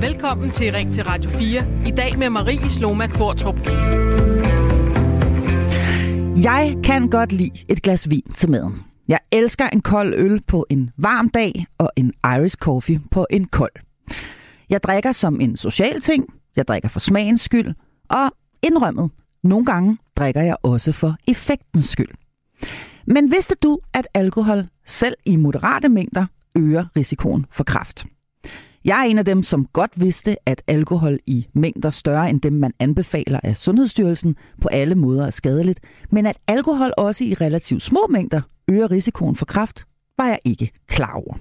Velkommen til Ring til Radio 4. I dag med Marie Sloma Kvartrup. Jeg kan godt lide et glas vin til maden. Jeg elsker en kold øl på en varm dag og en Irish coffee på en kold. Jeg drikker som en social ting. Jeg drikker for smagens skyld. Og indrømmet, nogle gange drikker jeg også for effektens skyld. Men vidste du, at alkohol selv i moderate mængder øger risikoen for kræft? Jeg er en af dem, som godt vidste, at alkohol i mængder større end dem, man anbefaler af Sundhedsstyrelsen, på alle måder er skadeligt, men at alkohol også i relativt små mængder øger risikoen for kræft, var jeg ikke klar over.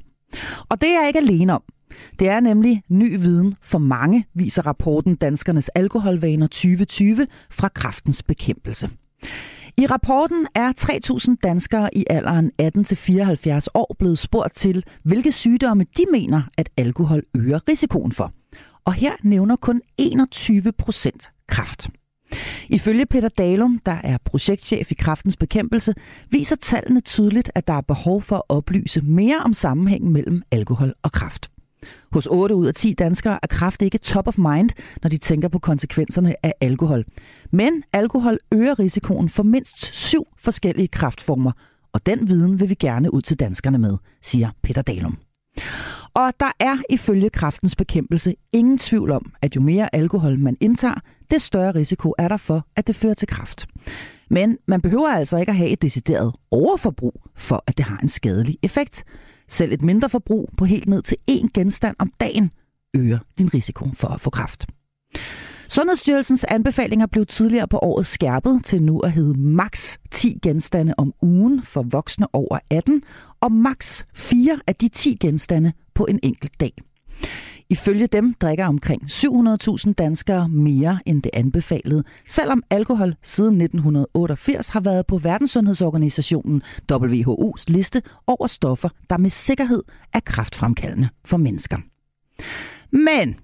Og det er jeg ikke alene om. Det er nemlig ny viden for mange, viser rapporten Danskernes Alkoholvaner 2020 fra Kræftens Bekæmpelse. I rapporten er 3.000 danskere i alderen 18-74 år blevet spurgt til, hvilke sygdomme de mener, at alkohol øger risikoen for. Og her nævner kun 21 procent kræft. Ifølge Peter Dalum, der er projektchef i Kraftens Bekæmpelse, viser tallene tydeligt, at der er behov for at oplyse mere om sammenhængen mellem alkohol og kræft. Hos 8 ud af 10 danskere er kræft ikke top of mind, når de tænker på konsekvenserne af alkohol. Men alkohol øger risikoen for mindst syv forskellige kræftformer, og den viden vil vi gerne ud til danskerne med, siger Peter Dalum. Og der er ifølge kraftens bekæmpelse ingen tvivl om, at jo mere alkohol man indtager, det større risiko er der for, at det fører til kræft. Men man behøver altså ikke at have et decideret overforbrug, for at det har en skadelig effekt. Selv et mindre forbrug på helt ned til én genstand om dagen øger din risiko for at få kræft. Sundhedsstyrelsens anbefalinger blev tidligere på året skærpet til nu at hedde maks 10 genstande om ugen for voksne over 18, og maks 4 af de 10 genstande på en enkelt dag. Ifølge dem drikker omkring 700.000 danskere mere end det anbefalede, selvom alkohol siden 1988 har været på Verdenssundhedsorganisationen WHO's liste over stoffer, der med sikkerhed er kraftfremkaldende for mennesker. Men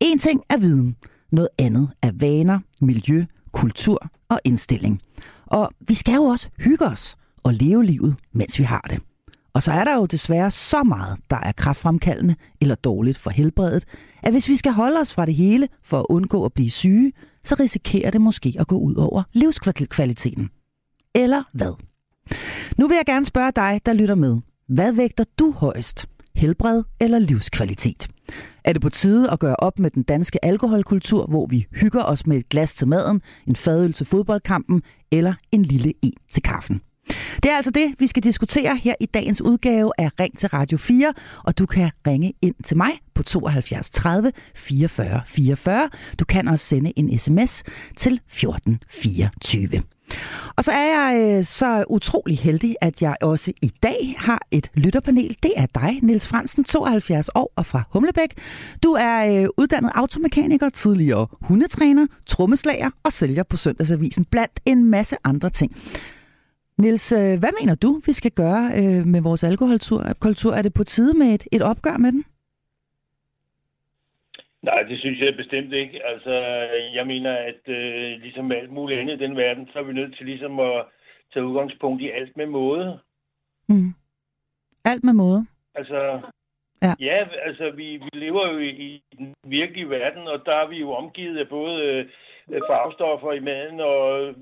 en ting er viden, noget andet er vaner, miljø, kultur og indstilling. Og vi skal jo også hygge os og leve livet, mens vi har det. Og så er der jo desværre så meget, der er kraftfremkaldende eller dårligt for helbredet, at hvis vi skal holde os fra det hele for at undgå at blive syge, så risikerer det måske at gå ud over livskvaliteten. Eller hvad? Nu vil jeg gerne spørge dig, der lytter med. Hvad vægter du højst? Helbred eller livskvalitet? Er det på tide at gøre op med den danske alkoholkultur, hvor vi hygger os med et glas til maden, en fadøl til fodboldkampen eller en lille en til kaffen? Det er altså det, vi skal diskutere her i dagens udgave af Ring til Radio 4, og du kan ringe ind til mig på 72 30 44 44. Du kan også sende en sms til 1424. Og så er jeg øh, så utrolig heldig, at jeg også i dag har et lytterpanel. Det er dig, Niels Fransen, 72 år og fra Humlebæk. Du er øh, uddannet automekaniker, tidligere hundetræner, trommeslager og sælger på Søndagsavisen, blandt en masse andre ting. Niels, øh, hvad mener du, vi skal gøre øh, med vores alkoholkultur? Er det på tide med et, et opgør med den? Nej, det synes jeg bestemt ikke. Altså, jeg mener, at øh, ligesom med alt muligt andet i den verden, så er vi nødt til ligesom at tage udgangspunkt i alt med måde. Mm. Alt med måde? Altså, ja, ja altså, vi, vi lever jo i, i den virkelige verden, og der er vi jo omgivet af både øh, Øh, farvestoffer i maden og øh,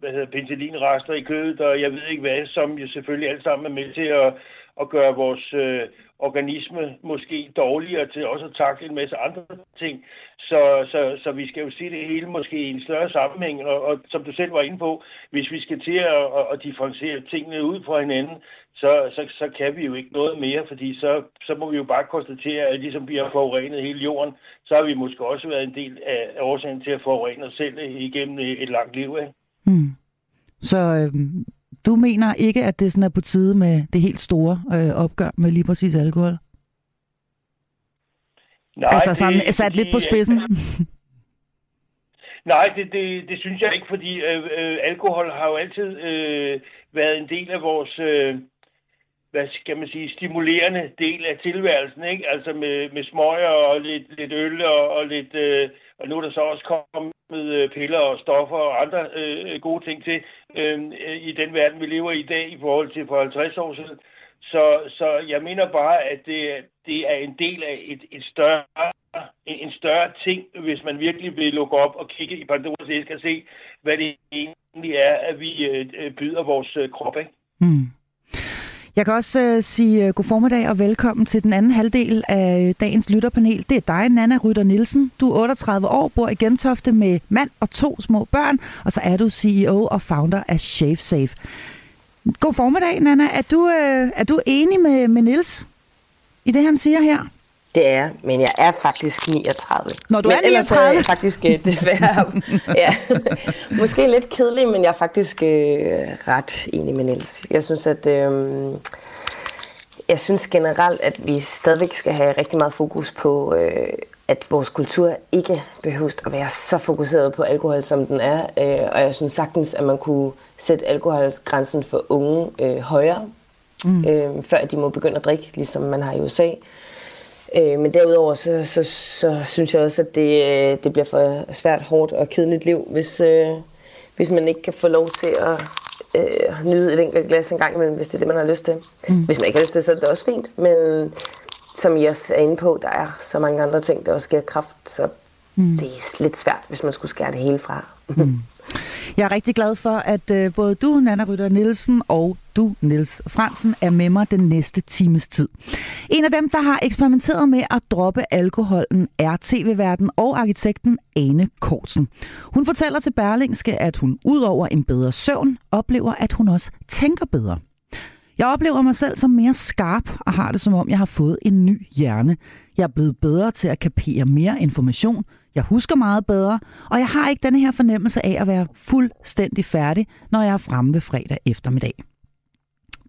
hvad hedder, penicillinrester i kødet, og jeg ved ikke hvad, som jo selvfølgelig alt sammen er med til at, at gøre vores øh, organisme måske dårligere til også at takle en masse andre ting. Så, så, så vi skal jo se det hele måske i en større sammenhæng, og, og som du selv var inde på, hvis vi skal til at, at, at differentiere tingene ud fra hinanden, så, så, så kan vi jo ikke noget mere, fordi så, så må vi jo bare konstatere, at ligesom vi har forurenet hele jorden, så har vi måske også været en del af årsagen til at forurene os selv igennem et langt liv. Ikke? Mm. Så øh, du mener ikke, at det sådan er på tide med det helt store øh, opgør med lige præcis alkohol? Nej, altså sådan det, sat lidt på spidsen? Nej, det, det, det synes jeg ikke, fordi øh, øh, alkohol har jo altid øh, været en del af vores, øh, hvad skal man sige, stimulerende del af tilværelsen, ikke? Altså med, med smøger og lidt, lidt øl og, og lidt, øh, og nu er der så også kommet øh, piller og stoffer og andre øh, gode ting til øhm, øh, i den verden, vi lever i i dag i forhold til for 50 år siden. Så, så jeg mener bare, at det, det er en del af et, et større, en, en større ting, hvis man virkelig vil lukke op og kigge i Pandoras æske og se, hvad det egentlig er, at vi øh, byder vores øh, krop. Ikke? Mm. Jeg kan også øh, sige øh, god formiddag og velkommen til den anden halvdel af øh, dagens lytterpanel. Det er dig, Nana Rytter Nielsen. Du er 38 år, bor i Gentofte med mand og to små børn, og så er du CEO og founder af ShaveSafe. God formiddag, Nana. Er du, øh, er du enig med, med Nils i det, han siger her? Det er men jeg er faktisk 39. Når du men er 39? er jeg faktisk øh, desværre, ja, måske lidt kedelig, men jeg er faktisk øh, ret enig med Niels. Jeg synes, at øh, jeg synes generelt, at vi stadigvæk skal have rigtig meget fokus på, øh, at vores kultur ikke behøver at være så fokuseret på alkohol, som den er. Øh, og jeg synes sagtens, at man kunne sætte alkoholgrænsen for unge øh, højere, mm. øh, før de må begynde at drikke, ligesom man har i USA. Øh, men derudover, så, så, så synes jeg også, at det, øh, det bliver for svært, hårdt og kedeligt liv, hvis, øh, hvis man ikke kan få lov til at øh, nyde et enkelt glas en gang imellem, hvis det er det, man har lyst til. Mm. Hvis man ikke har lyst til, så er det også fint. Men som I også er inde på, der er så mange andre ting, der også giver kraft, så mm. det er lidt svært, hvis man skulle skære det hele fra. Mm. Jeg er rigtig glad for, at øh, både du, Nana Rytter Nielsen, og du, Niels Fransen, er med mig den næste times tid. En af dem, der har eksperimenteret med at droppe alkoholen, er tv-verden og arkitekten Ane Kortsen. Hun fortæller til Berlingske, at hun udover en bedre søvn, oplever, at hun også tænker bedre. Jeg oplever mig selv som mere skarp og har det som om, jeg har fået en ny hjerne. Jeg er blevet bedre til at kapere mere information, jeg husker meget bedre, og jeg har ikke denne her fornemmelse af at være fuldstændig færdig, når jeg er fremme ved fredag eftermiddag.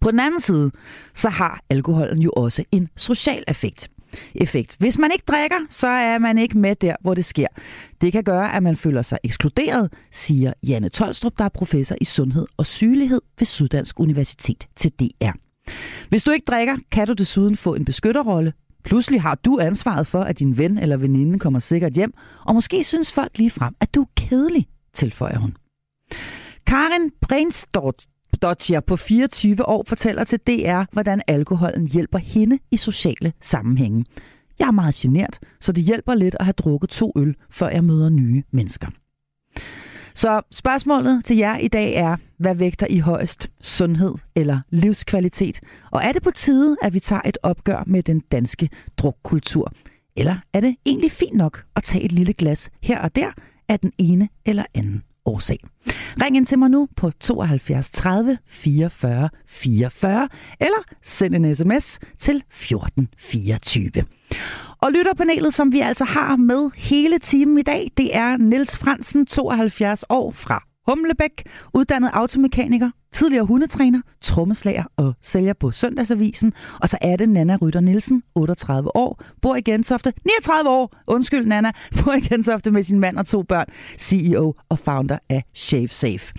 På den anden side, så har alkoholen jo også en social effekt. effekt. Hvis man ikke drikker, så er man ikke med der, hvor det sker. Det kan gøre, at man føler sig ekskluderet, siger Janne Tolstrup, der er professor i sundhed og sygelighed ved Syddansk Universitet til DR. Hvis du ikke drikker, kan du desuden få en beskytterrolle, Pludselig har du ansvaret for, at din ven eller veninde kommer sikkert hjem, og måske synes folk lige frem, at du er kedelig, tilføjer hun. Karin Brainstortjer på 24 år fortæller til DR, hvordan alkoholen hjælper hende i sociale sammenhænge. Jeg er meget genert, så det hjælper lidt at have drukket to øl, før jeg møder nye mennesker. Så spørgsmålet til jer i dag er, hvad vægter I højst? Sundhed eller livskvalitet? Og er det på tide, at vi tager et opgør med den danske drukkultur? Eller er det egentlig fint nok at tage et lille glas her og der af den ene eller anden årsag? Ring ind til mig nu på 72 30 44 44, eller send en sms til 1424. Og lytterpanelet, som vi altså har med hele timen i dag, det er Niels Fransen, 72 år fra. Humlebæk, uddannet automekaniker, tidligere hundetræner, trommeslager og sælger på Søndagsavisen. Og så er det Nana Rytter Nielsen, 38 år, bor i Gentofte, 39 år, undskyld Nana, bor i Gentofte med sin mand og to børn, CEO og founder af ShaveSafe.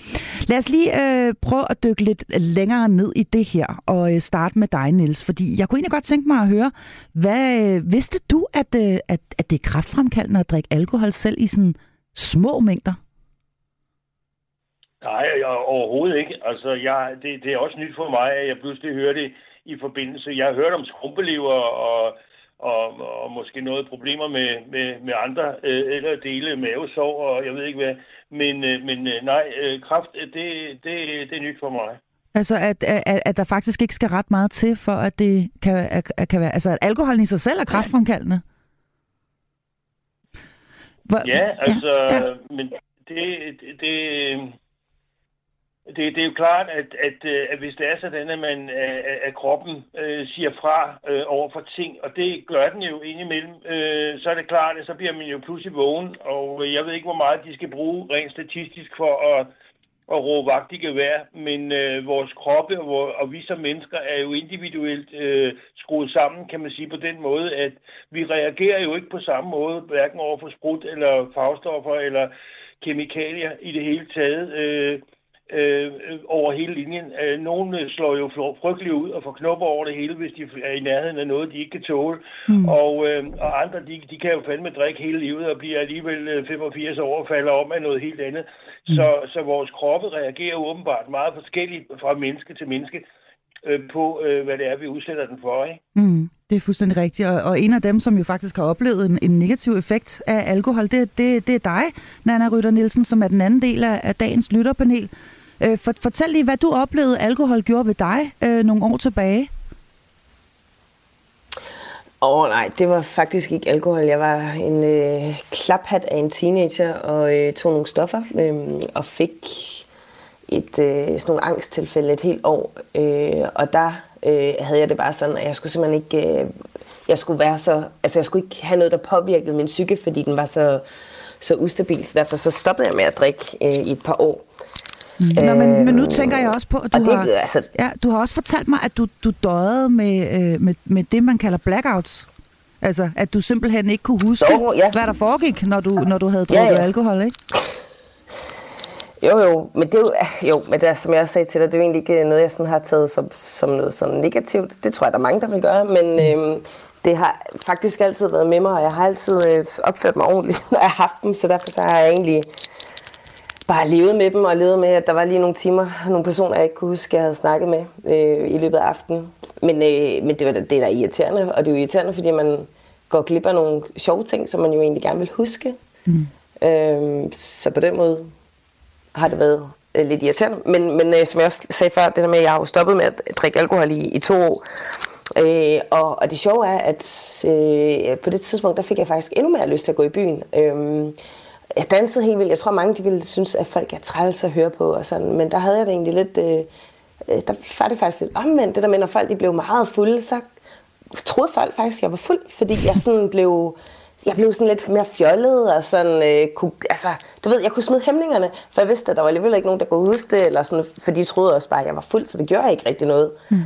Lad os lige øh, prøve at dykke lidt længere ned i det her, og øh, starte med dig, Niels, fordi jeg kunne egentlig godt tænke mig at høre, hvad øh, vidste du, at, øh, at, at det er kraftfremkaldende at drikke alkohol selv i sådan små mængder? Nej, jeg, overhovedet ikke. Altså, jeg, det, det er også nyt for mig, at jeg pludselig hører det i forbindelse. Jeg har hørt om skrumpelever og, og, og måske noget problemer med, med, med andre øh, eller dele mavesår og jeg ved ikke hvad. Men, øh, men øh, nej, øh, kraft, det, det, det er nyt for mig. Altså, at, at, at der faktisk ikke skal ret meget til, for at det kan, at, kan være... Altså, at alkoholen i sig selv er kraftfremkaldende? Hvor, ja, altså... Ja, ja. Men det, det, det, det det er jo klart, at, at, øh, at hvis det er sådan, at, man, øh, at kroppen øh, siger fra øh, over for ting, og det gør den jo indimellem, øh, så er det klart, at så bliver man jo pludselig vågen, og jeg ved ikke, hvor meget de skal bruge rent statistisk for at, at råbe vagt i gevær, men øh, vores kroppe og, hvor, og vi som mennesker er jo individuelt øh, skruet sammen, kan man sige, på den måde, at vi reagerer jo ikke på samme måde, hverken over for sprut eller farvestoffer eller kemikalier i det hele taget. Øh, øh, over hele linjen. Øh, nogle øh, slår jo frygteligt ud og får knopper over det hele, hvis de er i nærheden af noget, de ikke kan tåle. Mm. Og, øh, og andre, de, de kan jo fandme drikke hele livet og bliver alligevel 85 øh, år og falder om af noget helt andet. Mm. Så, så vores kroppe reagerer åbenbart meget forskelligt fra menneske til menneske. øh, på, øh, hvad det er, vi udsætter den for. Ikke? Mm, det er fuldstændig rigtigt. Og, og en af dem, som jo faktisk har oplevet en, en negativ effekt af alkohol, det, det, det er dig, Nana Rytter Nielsen, som er den anden del af, af dagens lytterpanel. Øh, for, fortæl lige, hvad du oplevede, alkohol gjorde ved dig øh, nogle år tilbage. Åh oh, nej, det var faktisk ikke alkohol. Jeg var en øh, klaphat af en teenager og øh, tog nogle stoffer øh, og fik et øh, sådan nogle angsttilfælde et helt år. Øh, og der øh, havde jeg det bare sådan, at jeg skulle simpelthen ikke... Øh, jeg skulle være så... Altså jeg skulle ikke have noget, der påvirkede min psyke, fordi den var så, så ustabil. Så derfor så stoppede jeg med at drikke øh, i et par år. Nå, men, men nu tænker jeg også på, at du, det, har, altså, ja, du har også fortalt mig, at du, du døjede med, øh, med, med det, man kalder blackouts. Altså, at du simpelthen ikke kunne huske, Jo, ja. hvad der foregik, når du, når du havde drukket Ja, ja. alkohol, ikke? Jo, jo, men det er jo, jo, men det er, som jeg også sagde til dig, det er jo egentlig ikke noget, jeg sådan har taget som, som noget sådan negativt. Det tror jeg, der er mange, der vil gøre, men øhm, det har faktisk altid været med mig, og jeg har altid øh, opført mig ordentligt, når jeg har haft dem, så derfor så har jeg egentlig bare levet med dem, og levet med, at der var lige nogle timer, nogle personer, jeg ikke kunne huske, jeg havde snakket med øh, i løbet af aftenen. Men, øh, men det, var, det er da irriterende, og det er jo irriterende, fordi man går glip af nogle sjove ting, som man jo egentlig gerne vil huske. Mm. Øhm, så på den måde har det været øh, lidt irriterende. Men, men øh, som jeg også sagde før, det der med, at jeg har jo stoppet med at drikke alkohol i, i to år. Øh, og, og det sjove er, at øh, på det tidspunkt, der fik jeg faktisk endnu mere lyst til at gå i byen. Øh, jeg dansede helt vildt. Jeg tror, mange de ville synes, at folk er træls at høre på. Og sådan. Men der havde jeg det egentlig lidt... Øh, øh, der var det faktisk lidt omvendt. Det der med, når folk de blev meget fulde, så troede folk faktisk, at jeg var fuld. Fordi jeg sådan blev... Jeg blev sådan lidt mere fjollet og sådan, øh, kunne, altså, du ved, jeg kunne smide hæmningerne, for jeg vidste, at der var alligevel ikke nogen, der kunne huske det, eller sådan, for de troede også bare, at jeg var fuld, så det gjorde jeg ikke rigtig noget. Mm.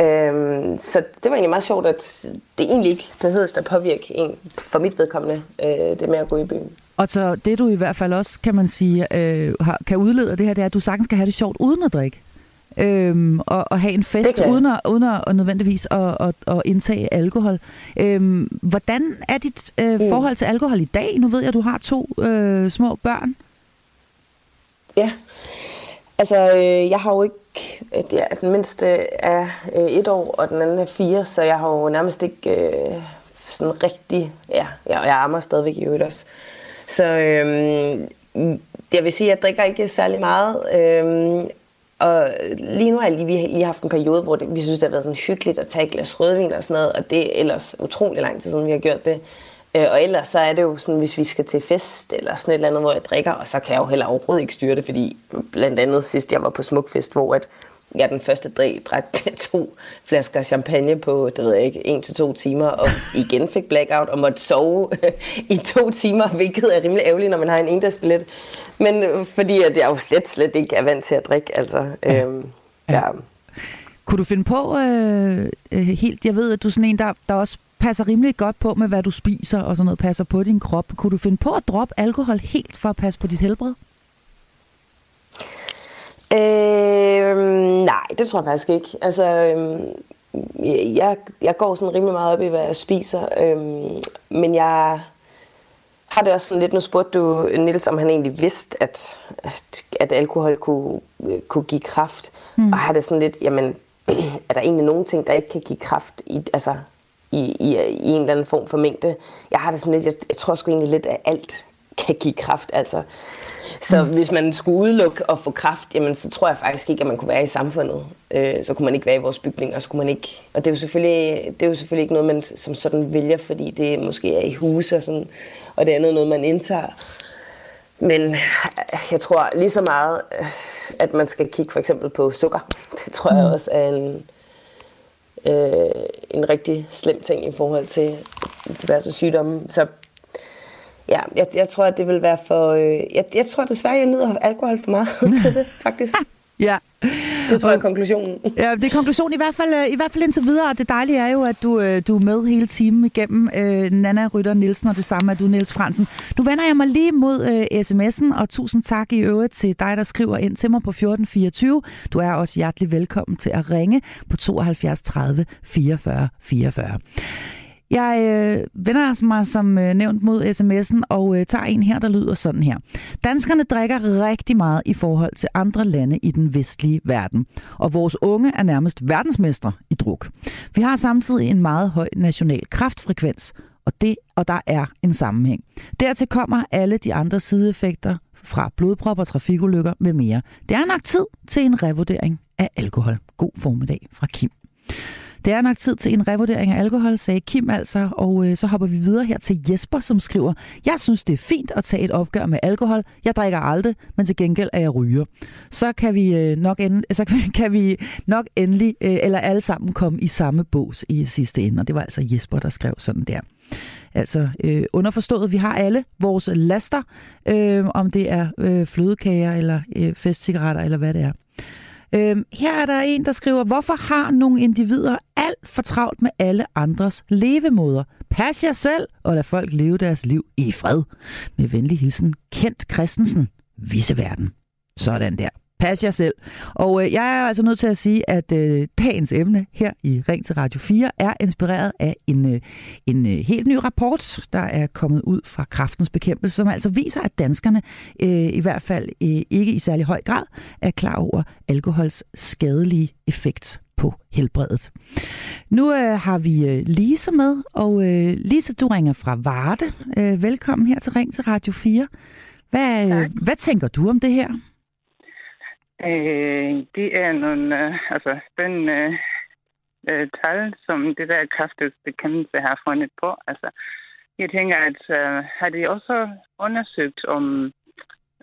Øhm, så det var egentlig meget sjovt, at det egentlig ikke behøvede at påvirke en, for mit vedkommende, øh, det med at gå i byen. Og så det du i hvert fald også, kan man sige, øh, har, kan udlede af det her, det er, at du sagtens skal have det sjovt uden at drikke. Øhm, og, og have en fest uden at, uden at, og nødvendigvis at, at, at indtage alkohol. Øhm, hvordan er dit øh, Mm. forhold til alkohol i dag? Nu ved jeg, at du har to øh, små børn. Ja, altså øh, jeg har jo ikke, Ja, det den mindste er øh, et år, og den anden er fire, så jeg har jo nærmest ikke øh, sådan rigtig, ja, jeg, jeg ammer stadigvæk i øvrigt også. Så øh, jeg vil sige, at jeg drikker ikke særlig meget, øh, og lige nu har jeg lige, vi har lige haft en periode, hvor det, vi synes, det har været sådan hyggeligt at tage et glas rødvin og sådan noget, og det er ellers utrolig lang tid siden, vi har gjort det. Øh, Og ellers så er det jo sådan, hvis vi skal til fest eller sådan et eller andet, hvor jeg drikker, og så kan jeg jo heller overhovedet ikke styre det, fordi blandt andet sidst jeg var på Smukfest, hvor at jeg den første dag drak to flasker champagne på, det ved jeg ikke, en til to timer, og igen fik blackout og måtte sove i to timer, hvilket er rimelig ærgerligt, når man har en endagsbillet. Men øh, fordi at jeg jo slet, slet ikke er vant til at drikke, altså. Øhm, ja. Kunne du finde på øh, øh, helt, jeg ved, at du er sådan en, der, der også passer rimelig godt på med, hvad du spiser og sådan noget, passer på din krop. Kunne du finde på at droppe alkohol helt for at passe på dit helbred? Øh, nej, det tror jeg faktisk ikke. Altså, øhm, jeg, jeg går sådan rimelig meget op i, hvad jeg spiser. Øhm, men jeg har det også sådan lidt, nu spurgte du Nils, om han egentlig vidste, at, at, alkohol kunne, øh, kunne give kraft. Mm. Og har det sådan lidt, jamen, er der egentlig nogen ting, der ikke kan give kraft i, altså, i, i, i en eller anden form for mængde? Jeg har det sådan lidt, jeg, jeg tror sgu egentlig lidt, at alt kan give kraft, altså. Så mm. hvis man skulle udelukke og få kraft, jamen, så tror jeg faktisk ikke, at man kunne være i samfundet. Øh, så kunne man ikke være i vores bygning, og så kunne man ikke... Og det er jo selvfølgelig, det er jo selvfølgelig ikke noget, man som sådan vælger, fordi det måske er i huse og sådan, og det andet er noget, man indtager. Men jeg tror lige så meget, øh, at man skal kigge for eksempel på sukker. Det tror jeg også er en, øh, en rigtig slem ting i forhold til diverse sygdomme. Så ja, jeg, jeg tror, at det vil være for... Øh, jeg, jeg tror desværre, jeg nyder alkohol for meget til det, faktisk. Ja. Det tror jeg er konklusionen. Ja, det er konklusionen i hvert fald, øh, i hvert fald indtil videre, og det dejlige er jo, at du, øh, du er med hele timen igennem. Øh, Nana Rytter Nielsen, og det samme er du, Niels Fransen. Nu vender jeg mig lige mod øh, sms'en, og tusind tak i øvrigt til dig, der skriver ind til mig på 1424. Du er også hjertelig velkommen til at ringe på 72 30 44 44. Jeg øh, vender mig som øh, nævnt mod sms'en og øh, tager en her, der lyder sådan her. Danskerne drikker rigtig meget i forhold til andre lande i den vestlige verden, og vores unge er nærmest verdensmestre i druk. Vi har samtidig en meget høj national kraftfrekvens, og, det, og der er en sammenhæng. Dertil kommer alle de andre sideeffekter fra blodpropper, trafikulykker med mere. Det er nok tid til en revurdering af alkohol. God formiddag fra Kim. Det er nok tid til en revurdering af alkohol, sagde Kim altså, og øh, så hopper vi videre her til Jesper, som skriver, Jeg synes, det er fint at tage et opgør med alkohol. Jeg drikker aldrig, men til gengæld er jeg ryger. Så kan vi øh, nok, end, så kan, kan vi nok endelig, øh, eller alle sammen komme i samme bås i sidste ende. Og det var altså Jesper, der skrev sådan der. Altså øh, underforstået, vi har alle vores laster, øh, om det er øh, flødekager eller øh, festcigaretter eller hvad det er. Øhm, her er der en, der skriver, hvorfor har nogle individer alt for travlt med alle andres levemåder? Pas jer selv, og lad folk leve deres liv i fred. Med venlig hilsen, Kent Christensen, Viseverden. Sådan der. Pas jer selv. Og øh, jeg er altså nødt til at sige, at øh, dagens emne her i Ring til Radio 4 er inspireret af en, øh, en øh, helt ny rapport, der er kommet ud fra kraftens bekæmpelse, som altså viser, at danskerne øh, i hvert fald øh, ikke i særlig høj grad er klar over alkohols skadelige effekt på helbredet. Nu øh, har vi øh, Lise med, og øh, Lise, du ringer fra Varde. Øh, velkommen her til Ring til Radio 4. Hvad, øh, hvad tænker du om det her? Øh, det er nogle øh, altså, spændende øh, tal, som det der kraftets bekendelse har fundet på. Altså, jeg tænker, at øh, har de også undersøgt om,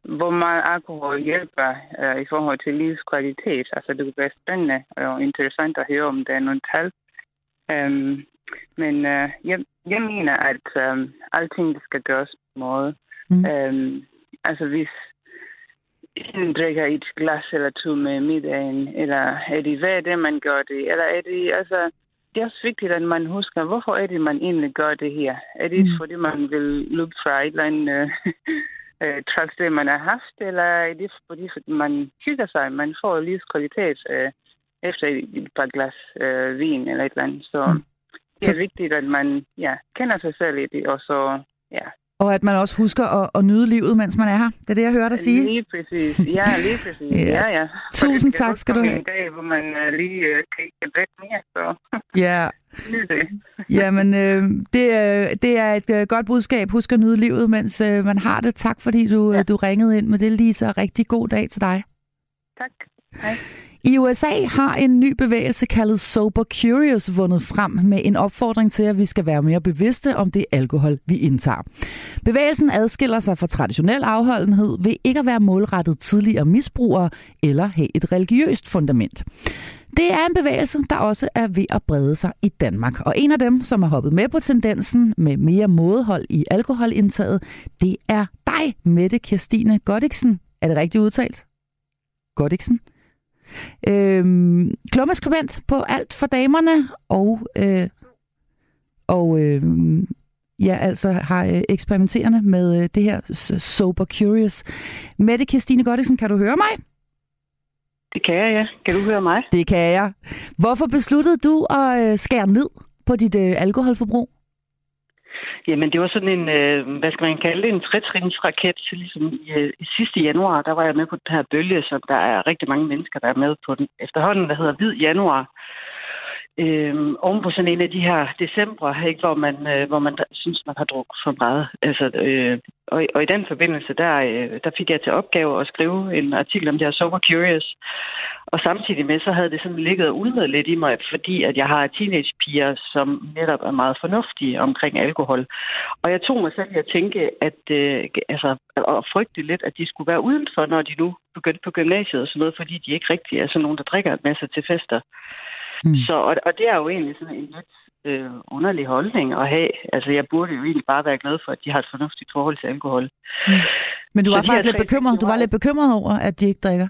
hvor meget alkohol hjælper øh, i forhold til livskvalitet. Altså, det kunne være spændende og interessant at høre, om der er nogle tal. Um, men øh, jeg, jeg mener, at øh, alting skal gøres på måde. Mm. Um, altså, hvis en drikker et glas eller to med middagen, eller er det, hvad er det, man gør det? Eller er det, altså, det er også vigtigt, at man husker, hvorfor er det, man egentlig gør det her? Er det, mm. fordi man vil lukke fra et eller andet øh, træls, det man har haft, eller er det, fordi man hygger sig, man får livskvalitet øh, efter et par glas øh, vin eller et eller andet. Så mm. det er vigtigt, at man ja, kender sig selv i det, og så ja, og at man også husker at, at nyde livet, mens man er her. Det er det, jeg hører dig sige. Lige præcis. Ja, lige præcis. ja. ja, ja. Tusind tak skal du have. en dag, hvor man uh, lige uh, kan lidt mere, så... Ja. Jamen, øh, det, er, det er et øh, godt budskab. Husk at nyde livet, mens øh, man har det. Tak, fordi du, ja. du ringede ind med det, Lisa. Rigtig god dag til dig. Tak. Hej. I USA har en ny bevægelse kaldet Sober Curious vundet frem med en opfordring til, at vi skal være mere bevidste om det alkohol, vi indtager. Bevægelsen adskiller sig fra traditionel afholdenhed ved ikke at være målrettet tidligere misbrugere eller have et religiøst fundament. Det er en bevægelse, der også er ved at brede sig i Danmark. Og en af dem, som har hoppet med på tendensen med mere mådehold i alkoholindtaget, det er dig, Mette Kirstine Godiksen. Er det rigtigt udtalt? Godiksen? Øhm, klummeskribent på alt for damerne, og, øh, og øh, ja, altså har øh, eksperimenterende med øh, det her Sober Curious. Mette Kirstine Godiksen, kan du høre mig? Det kan jeg, ja. Kan du høre mig? Det kan jeg. Hvorfor besluttede du at øh, skære ned på dit øh, alkoholforbrug? Jamen, det var sådan en, øh, hvad skal man kalde det, en trætrinsraket. Ligesom i, øh, i sidste januar, der var jeg med på den her bølge, som der er rigtig mange mennesker, der er med på den efterhånden, der hedder Hvid Januar øh, oven på sådan en af de her december, ikke, hvor man øh, hvor man synes, man har drukket for meget. Altså, øh, og, og i den forbindelse, der, øh, der fik jeg til opgave at skrive en artikel om det her Sober Curious. Og samtidig med, så havde det sådan ligget og ulmet lidt i mig, fordi at jeg har teenagepiger, som netop er meget fornuftige omkring alkohol. Og jeg tog mig selv at tænke, at øh, altså, og frygte lidt, at de skulle være udenfor, når de nu begyndte på gymnasiet og sådan noget, fordi de ikke rigtig er sådan nogen, der drikker en masse til fester. Mm. Så, og, og det er jo egentlig sådan en lidt øh, underlig holdning at have. Altså, jeg burde jo egentlig bare være glad for, at de har et fornuftigt forhold til alkohol. Mm. Men du var faktisk lidt bekymret. Du var lidt bekymret over, at de ikke drikker?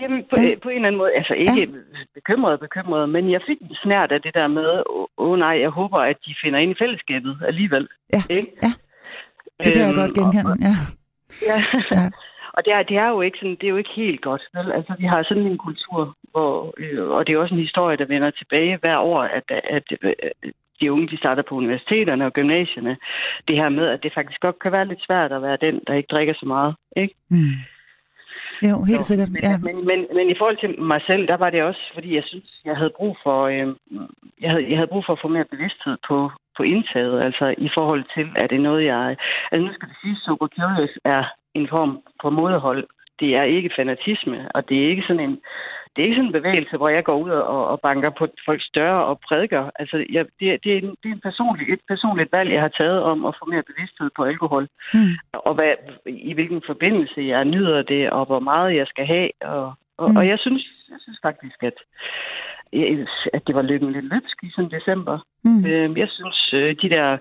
Jamen, på, ja. på en eller anden måde, altså ikke ja. bekymret bekymret, men jeg fik en snært af det der med, åh oh, nej, jeg håber, at de finder ind i fællesskabet alligevel. Ja, ikke? ja. det kan øhm, jeg godt genkende, ja. Ja. ja. Og det er, det er jo ikke sådan, det er jo ikke helt godt. Vel? Altså, vi har sådan en kultur, hvor, øh, og det er også en historie, der vender tilbage hver år, at, at øh, de unge de starter på universiteterne og gymnasierne, det her med, at det faktisk godt kan være lidt svært at være den, der ikke drikker så meget. Ikke? Mm. Jo, helt så, sikkert. Men, ja. men, men, men i forhold til mig selv, der var det også, fordi jeg synes, jeg havde brug for, øh, jeg, havde, jeg havde brug for at få mere bevidsthed på, på indtaget, altså i forhold til, at det er noget, jeg... Altså nu skal det sige, Super Curious er en form på modehold. Det er ikke fanatisme, og det er ikke sådan en det er ikke sådan en bevægelse, hvor jeg går ud og, og banker på folks døre og prædiker. Altså, jeg, det, det, er en, det er en personlig, et personligt valg, jeg har taget om at få mere bevidsthed på alkohol. Mm. Og hvad, i hvilken forbindelse jeg nyder det, og hvor meget jeg skal have. Og, og, mm. og jeg, synes, jeg synes faktisk, at at det var løbet lidt løbsk i sådan december. Mm. Jeg synes, øh, de der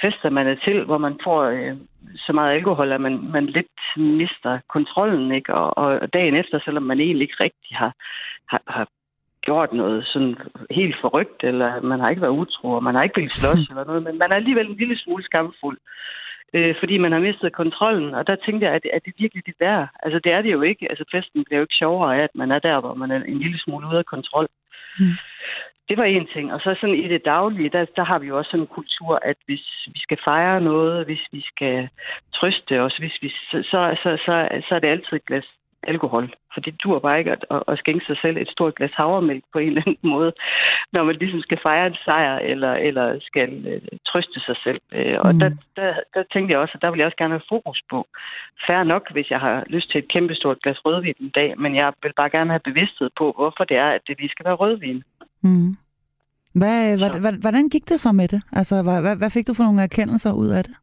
fester, man er til, hvor man får øh, så meget alkohol, at man, man lidt mister kontrollen, ikke? Og, og dagen efter, selvom man egentlig ikke rigtig har, har, har gjort noget sådan helt forrygt, eller man har ikke været utro, og man har ikke blivet slås eller noget, men man er alligevel en lille smule skamfuld, øh, fordi man har mistet kontrollen. Og der tænkte jeg, at, at det virkelig det værd. Altså det er det jo ikke. Altså festen bliver jo ikke sjovere af, at man er der, hvor man er en lille smule ude af kontrol. Mm. Det var en ting. Og så sådan i det daglige, der, der har vi jo også sådan en kultur, at hvis vi skal fejre noget, hvis vi skal trøste os, hvis vi, så, så, så, så, så er det altid et glas alkohol. For det dur bare ikke at, at skænke sig selv et stort glas havremælk på en eller anden måde, når man ligesom skal fejre en sejr, eller, eller skal øh, trøste sig selv. Øh, og mm. der, der, der tænkte jeg også, at der vil jeg også gerne have fokus på. Færre nok, hvis jeg har lyst til et kæmpestort glas rødvin en dag, men jeg vil bare gerne have bevidsthed på, hvorfor det er, at det lige skal være rødvin. Mm. Hvad, hvad, hvordan gik det så med det? Altså, hvad, hvad fik du for nogle erkendelser ud af det?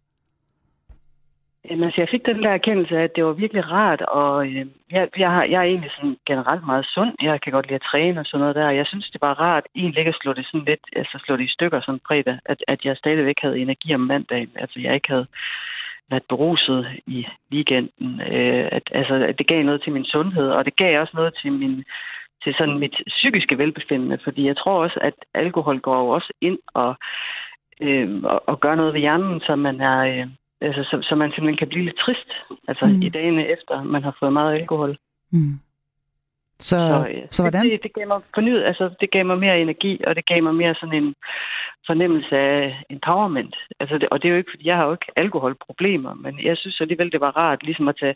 Jamen, altså, jeg fik den der erkendelse af, at det var virkelig rart, og øh, jeg, jeg, har, jeg er egentlig sådan generelt meget sund. Jeg kan godt lide at træne og sådan noget der. Jeg synes, det var rart egentlig ikke at slå det sådan lidt, altså slå det i stykker sådan fredag, at, at jeg stadigvæk havde energi om mandagen. Altså, jeg ikke havde været beruset i weekenden. Øh, at, altså, at det gav noget til min sundhed, og det gav også noget til min til sådan mit psykiske velbefindende, fordi jeg tror også, at alkohol går jo også ind og, øh, og, og gør noget ved hjernen, så man er... Øh, altså, så, så man simpelthen kan blive lidt trist, altså mm. i dagene efter, man har fået meget alkohol. Mm. Så, så, øh, så hvordan? Det, det, gav mig fornyet, altså det gav mig mere energi, og det gav mig mere sådan en fornemmelse af empowerment. Altså det, og det er jo ikke, fordi jeg har jo ikke alkoholproblemer, men jeg synes alligevel, det var rart ligesom at tage,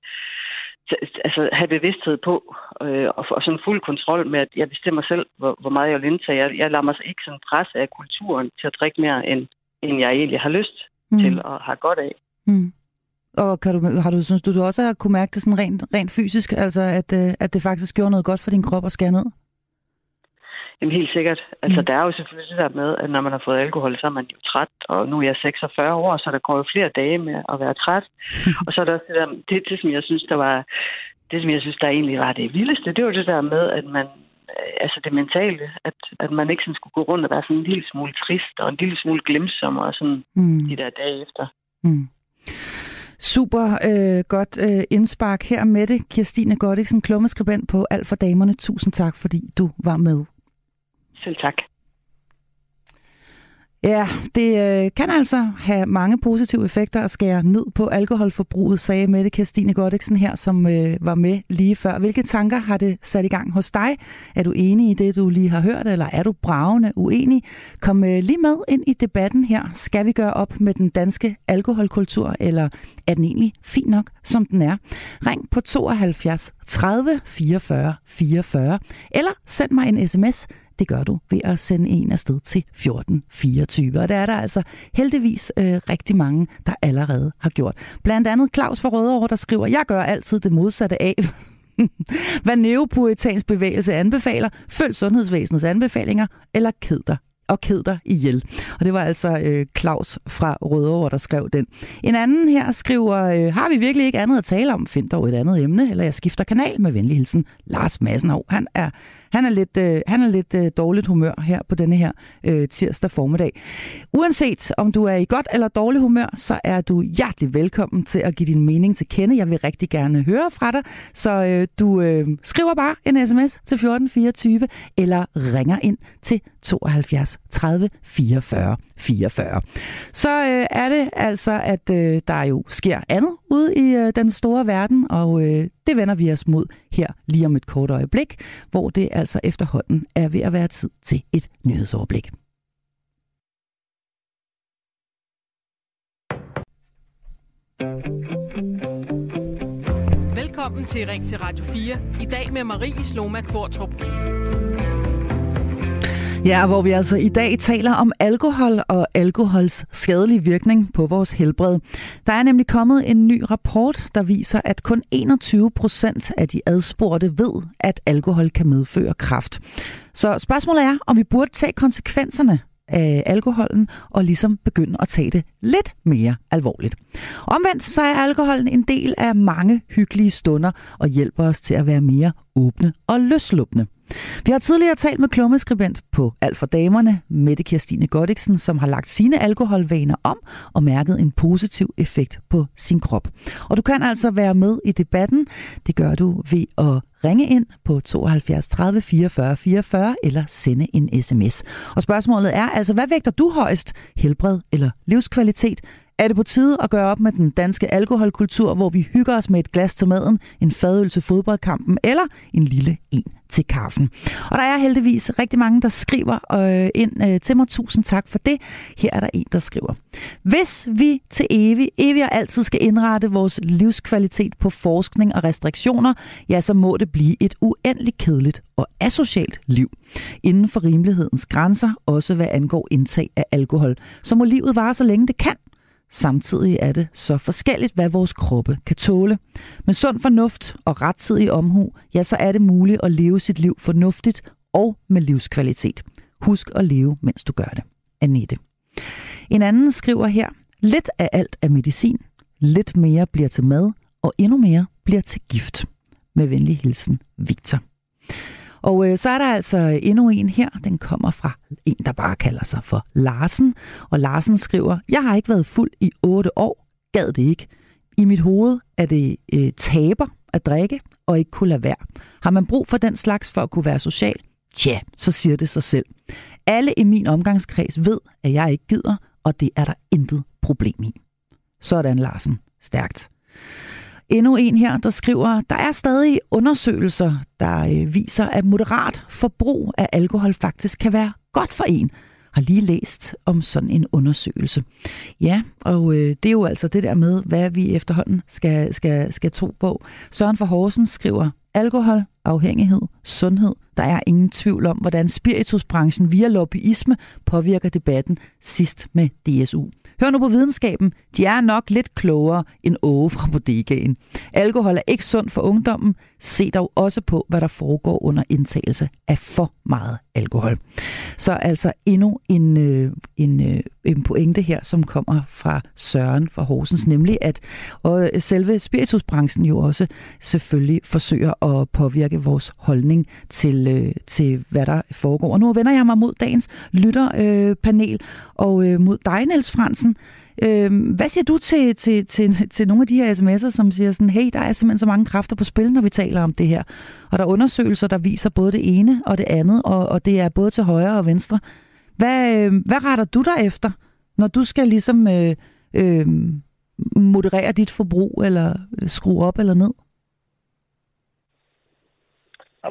tage altså have bevidsthed på, øh, og, og sådan fuld kontrol med, at jeg bestemmer selv, hvor, hvor meget jeg vil indtage. Jeg, jeg lader mig ikke sådan presse af kulturen til at drikke mere, end, end jeg egentlig har lyst mm. til og har godt af. Mm. Og kan du, har du, synes du, du også har kunne mærke det sådan rent, rent fysisk, altså at, øh, at det faktisk gjorde noget godt for din krop at skære ned? Jamen helt sikkert. Altså mm. der er jo selvfølgelig det der med, at når man har fået alkohol, så er man jo træt, og nu er jeg 46 år, så der går jo flere dage med at være træt. og så er der også det der, det, det som jeg synes, der var, det som jeg synes, der egentlig var det vildeste, det var det der med, at man, altså det mentale, at, at man ikke sådan skulle gå rundt og være sådan en lille smule trist, og en lille smule glemsom, og sådan mm. de der dage efter. Mm. Super øh, godt øh, indspark her med det. Kirstine Godiksen, klummeskribent på Alt for Damerne. Tusind tak, fordi du var med. Selv tak. Ja, det øh, kan altså have mange positive effekter at skære ned på alkoholforbruget, sagde Mette Kirstine Godiksen her, som øh, var med lige før. Hvilke tanker har det sat i gang hos dig? Er du enig i det, du lige har hørt, eller er du bravende uenig? Kom øh, lige med ind i debatten her. Skal vi gøre op med den danske alkoholkultur, eller er den egentlig fin nok, som den er? Ring på 72 30 44 44, eller send mig en sms det gør du ved at sende en afsted til 1424. Og der er der altså heldigvis øh, rigtig mange, der allerede har gjort. Blandt andet Claus fra Rødovre, der skriver, jeg gør altid det modsatte af, hvad neopuritansk bevægelse anbefaler. Følg sundhedsvæsenets anbefalinger, eller ked dig og ked dig ihjel. Og det var altså øh, Claus fra Rødovre, der skrev den. En anden her skriver, øh, har vi virkelig ikke andet at tale om? Find dog et andet emne, eller jeg skifter kanal med venlig hilsen. Lars Massenov, han er han er lidt, øh, han er lidt øh, dårligt humør her på denne her øh, tirsdag formiddag. Uanset om du er i godt eller dårligt humør, så er du hjertelig velkommen til at give din mening til kende. Jeg vil rigtig gerne høre fra dig, så øh, du øh, skriver bare en sms til 1424 eller ringer ind til 72 30 44 44. Så øh, er det altså, at øh, der jo sker andet ude i øh, den store verden, og øh, det vender vi os mod her lige om et kort øjeblik, hvor det altså efterhånden er ved at være tid til et nyhedsoverblik. Velkommen til Ring til Radio 4. I dag med Marie Sloma Kvartrup. Ja, hvor vi altså i dag taler om alkohol og alkohols skadelige virkning på vores helbred. Der er nemlig kommet en ny rapport, der viser, at kun 21 procent af de adspurgte ved, at alkohol kan medføre kræft. Så spørgsmålet er, om vi burde tage konsekvenserne af alkoholen og ligesom begynde at tage det lidt mere alvorligt. Omvendt så er alkoholen en del af mange hyggelige stunder og hjælper os til at være mere åbne og løslupne. Vi har tidligere talt med klummeskribent på Alt for Damerne, Mette Kirstine Godiksen, som har lagt sine alkoholvaner om og mærket en positiv effekt på sin krop. Og du kan altså være med i debatten. Det gør du ved at ringe ind på 72 30 44 44 eller sende en sms. Og spørgsmålet er altså, hvad vægter du højst? Helbred eller livskvalitet? kvalitet er det på tide at gøre op med den danske alkoholkultur, hvor vi hygger os med et glas til maden, en fadøl til fodboldkampen eller en lille en til kaffen? Og der er heldigvis rigtig mange, der skriver øh, ind øh, til mig. Tusind tak for det. Her er der en, der skriver. Hvis vi til evig, evig og altid skal indrette vores livskvalitet på forskning og restriktioner, ja, så må det blive et uendeligt kedeligt og asocialt liv. Inden for rimelighedens grænser, også hvad angår indtag af alkohol, så må livet vare så længe det kan. Samtidig er det så forskelligt, hvad vores kroppe kan tåle. Med sund fornuft og rettidig omhu, ja, så er det muligt at leve sit liv fornuftigt og med livskvalitet. Husk at leve, mens du gør det. Annette. En anden skriver her, lidt af alt er medicin, lidt mere bliver til mad, og endnu mere bliver til gift. Med venlig hilsen, Victor. Og øh, så er der altså endnu en her. Den kommer fra en, der bare kalder sig for Larsen. Og Larsen skriver, jeg har ikke været fuld i otte år. Gad det ikke. I mit hoved er det øh, taber at drikke og ikke kunne lade være. Har man brug for den slags for at kunne være social? Tja, så siger det sig selv. Alle i min omgangskreds ved, at jeg ikke gider, og det er der intet problem i. Sådan Larsen. Stærkt. Endnu en her, der skriver, der er stadig undersøgelser, der øh, viser, at moderat forbrug af alkohol faktisk kan være godt for en. Har lige læst om sådan en undersøgelse. Ja, og øh, det er jo altså det der med, hvad vi efterhånden skal, skal, skal tro på. Søren for Horsens skriver, alkohol, afhængighed, sundhed. Der er ingen tvivl om, hvordan spiritusbranchen via lobbyisme påvirker debatten sidst med DSU. Hør nu på videnskaben. De er nok lidt klogere end Åge fra bodegaen. Alkohol er ikke sundt for ungdommen. Se dog også på, hvad der foregår under indtagelse af for meget alkohol. Så altså endnu en, øh, en, øh, en pointe her, som kommer fra Søren fra Horsens, nemlig at og selve spiritusbranchen jo også selvfølgelig forsøger at påvirke vores holdning til, øh, til hvad der foregår. Og nu vender jeg mig mod dagens lytterpanel øh, og øh, mod dig, Niels Fransen. Øh, hvad siger du til, til, til, til nogle af de her sms'er, som siger sådan, hey, der er simpelthen så mange kræfter på spil, når vi taler om det her. Og der er undersøgelser, der viser både det ene og det andet, og, og det er både til højre og venstre. Hvad, øh, hvad retter du dig efter, når du skal ligesom øh, øh, moderere dit forbrug, eller øh, skrue op eller ned?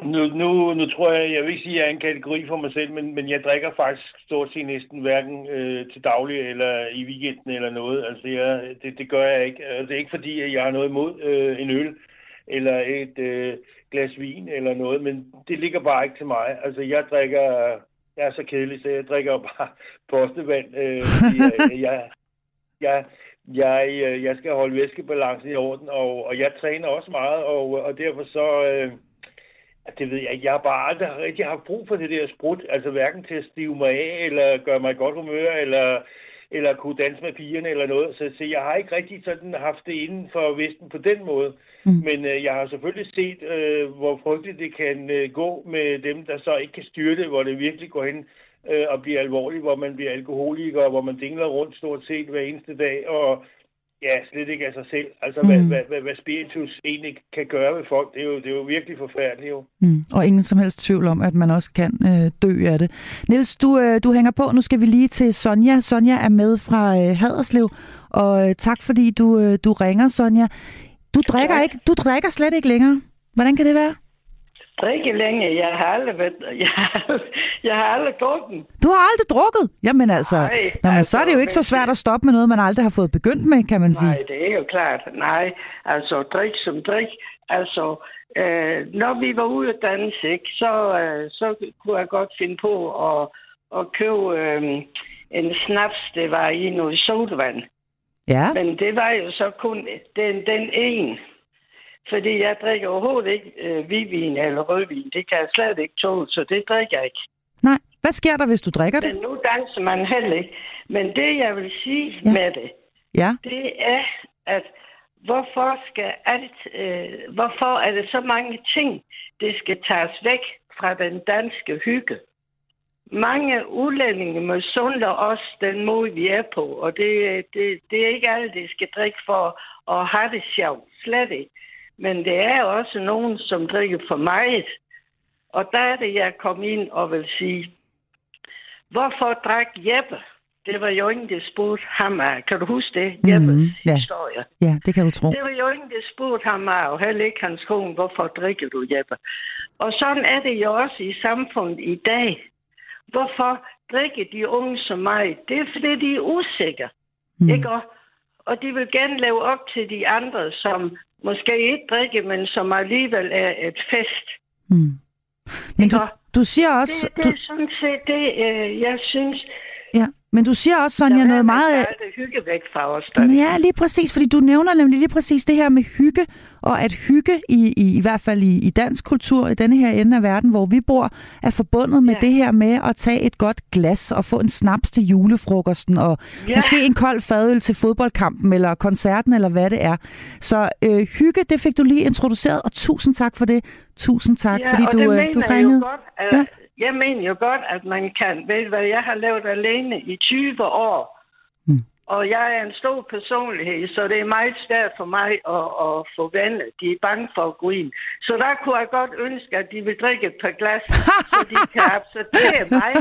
Nu, nu, nu tror jeg, jeg vil ikke sige, at jeg er en kategori for mig selv, men, men jeg drikker faktisk stort set næsten hverken øh, til daglig eller i weekenden eller noget. Altså, jeg, det, det gør jeg ikke. Altså, det er ikke fordi, at jeg har noget imod øh, en øl eller et øh, glas vin eller noget, men det ligger bare ikke til mig. Altså, jeg drikker, jeg er så kedelig, så jeg drikker bare postevand. Øh, jeg, jeg, jeg, jeg, jeg skal holde væskebalancen i orden, og, og jeg træner også meget, og, og derfor så... Øh, det ved jeg ikke. Jeg har bare aldrig rigtig haft brug for det der sprut. Altså hverken til at stive mig af, eller gøre mig godt humør, eller, eller kunne danse med pigerne eller noget. Så, så jeg har ikke rigtig sådan haft det inden for Vesten på den måde. Mm. Men øh, jeg har selvfølgelig set, øh, hvor frygteligt det kan øh, gå med dem, der så ikke kan styre det, hvor det virkelig går hen øh, og bliver alvorligt, hvor man bliver alkoholiker, hvor man dingler rundt stort set hver eneste dag, og Ja, slet ikke af sig selv. Altså, mm. hvad, hvad, hvad, hvad spiritus egentlig kan gøre ved folk, det er jo, det er jo virkelig forfærdeligt jo. Mm. Og ingen som helst tvivl om, at man også kan øh, dø af det. Nils, du, øh, du hænger på. Nu skal vi lige til Sonja. Sonja er med fra øh, Haderslev, og øh, tak fordi du, øh, du ringer, Sonja. Du drikker, ikke, du drikker slet ikke længere. Hvordan kan det være? Drikke længe. Jeg har aldrig, været, jeg har, jeg har aldrig drukket. Du har aldrig drukket? Jamen altså, Nej, nå, men altså, så er det jo ikke så svært at stoppe med noget, man aldrig har fået begyndt med, kan man sige. Nej, det er jo klart. Nej, altså drik som drik. Altså, øh, når vi var ude at danse, ikke, så, øh, så kunne jeg godt finde på at, at købe øh, en snaps, det var i noget sodavand. Ja, Men det var jo så kun den, den ene. Fordi jeg drikker overhovedet ikke øh, hvidvin eller rødvin. Det kan jeg slet ikke tåle, så det drikker jeg ikke. nej. Hvad sker der, hvis du drikker det? Men nu danser man heller ikke. Men det, jeg vil sige Ja. med det, Ja, det er, at hvorfor skal alt, øh, hvorfor er det så mange ting, det skal tages væk fra den danske hygge? Mange udlændinge misunder os den måde, vi er på, og det, det, det er ikke alle, det skal drikke for at have det sjovt. Slet ikke. Men det er også nogen, som drikker for meget. Og der er det, jeg kom ind og vil sige, hvorfor drak Jeppe? Det var jo ingen, der spurgte ham af. Kan du huske det? Mhm, Jeppes ja. historie. ja, det kan du tro. Det var jo ingen, der spurgte ham af, og heller ikke hans kone, hvorfor drikker du, Jeppe? Og sådan er det jo også i samfundet i dag. Hvorfor drikker de unge så meget? Det er, fordi de er usikre. Mm. Ikke? Og, og de vil gerne leve op til de andre, som måske ikke drikker, men som alligevel er et fest. Mm. Men du, du siger også... Det, det Du, er sådan set det, øh, jeg synes, ja, men du siger også, Sonja, der noget meget... alt det hygge væk fra os. Der. Ja, lige præcis, fordi du nævner nemlig lige præcis det her med hygge, og at hygge i, i, i hvert fald i, i dansk kultur, i denne her ende af verden, hvor vi bor, er forbundet med Ja. det her med at tage et godt glas og få en snaps til julefrokosten, og Ja. måske en kold fadøl til fodboldkampen, eller koncerten, eller hvad det er. Så øh, hygge, det fik du lige introduceret, og tusind tak for det. Tusind tak, ja, fordi du, det øh, du ringede. Godt, at, Ja. ja. Jeg mener jo godt, at man kan. Ved du hvad, jeg har lavet alene i 20 år. Og jeg er en stor personlighed, så det er meget svært for mig at, at få venner. De er bange for at gå ind. Så der kunne jeg godt ønske, at de vil drikke et par glas, så de kan acceptere mig,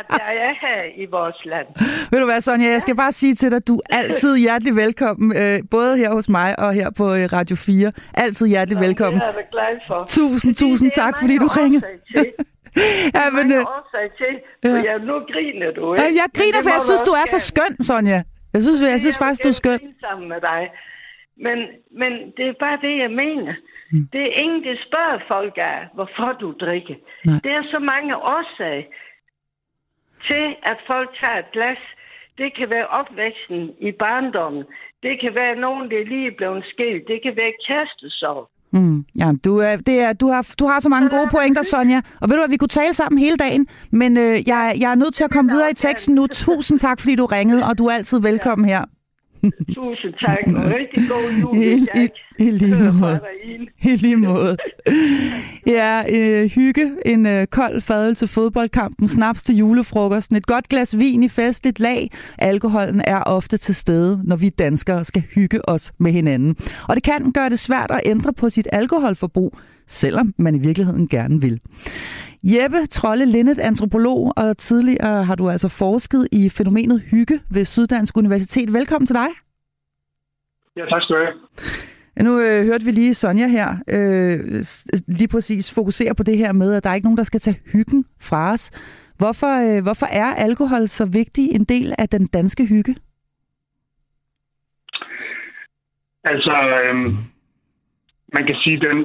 at jeg er her i vores land. Ved du hvad, Sonja, jeg skal bare sige til dig, du er altid hjertelig velkommen, øh, både her hos mig og her på øh, Radio 4. Altid hjertelig velkommen. Det er jeg glad for. Tusind, Fordi tusind det er tak, fordi du ringede. Ja, men, mange øh, årsager til, ja. for jeg, nu griner du, ikke? øh, jeg griner, det for jeg synes, du er så skøn, Sonja. Jeg synes, jeg synes Jeg vil faktisk, du er skøn. sammen med dig. Men, men det er bare det, jeg mener. Mm. Det er ingen, der spørger folk af, hvorfor du drikker. Nej. Det er så mange årsager til, at folk tager et glas. Det kan være opvæksten i barndommen. Det kan være nogen, der lige er blevet skilt. Det kan være kærestesorg. Mm, ja, du, er, det er, du, har, du har så mange gode pointer, Sonja. Og ved du at vi kunne tale sammen hele dagen, men øh, jeg, jeg er nødt til at komme videre i teksten nu. Tusind tak, fordi du ringede, og du er altid velkommen her. Tusind tak, og rigtig god jul, I, i, lige måde. I lige måde. Ja, øh, hygge, en øh, kold fadøl til fodboldkampen, snaps til julefrokosten, et godt glas vin i festligt lag. Alkoholen er ofte til stede, når vi danskere skal hygge os med hinanden. Og det kan gøre det svært at ændre på sit alkoholforbrug, selvom man i virkeligheden gerne vil. Jeppe Trolle Lindet, antropolog, og tidligere har du altså forsket i fænomenet hygge ved Syddansk Universitet. Velkommen til dig. Ja, tak skal du have. Nu øh, hørte vi lige Sonja her øh, lige præcis fokusere på det her med, at der er ikke nogen, der skal tage hyggen fra os. Hvorfor, øh, hvorfor er alkohol så vigtig en del af den danske hygge? Altså, øhm, man kan sige, den,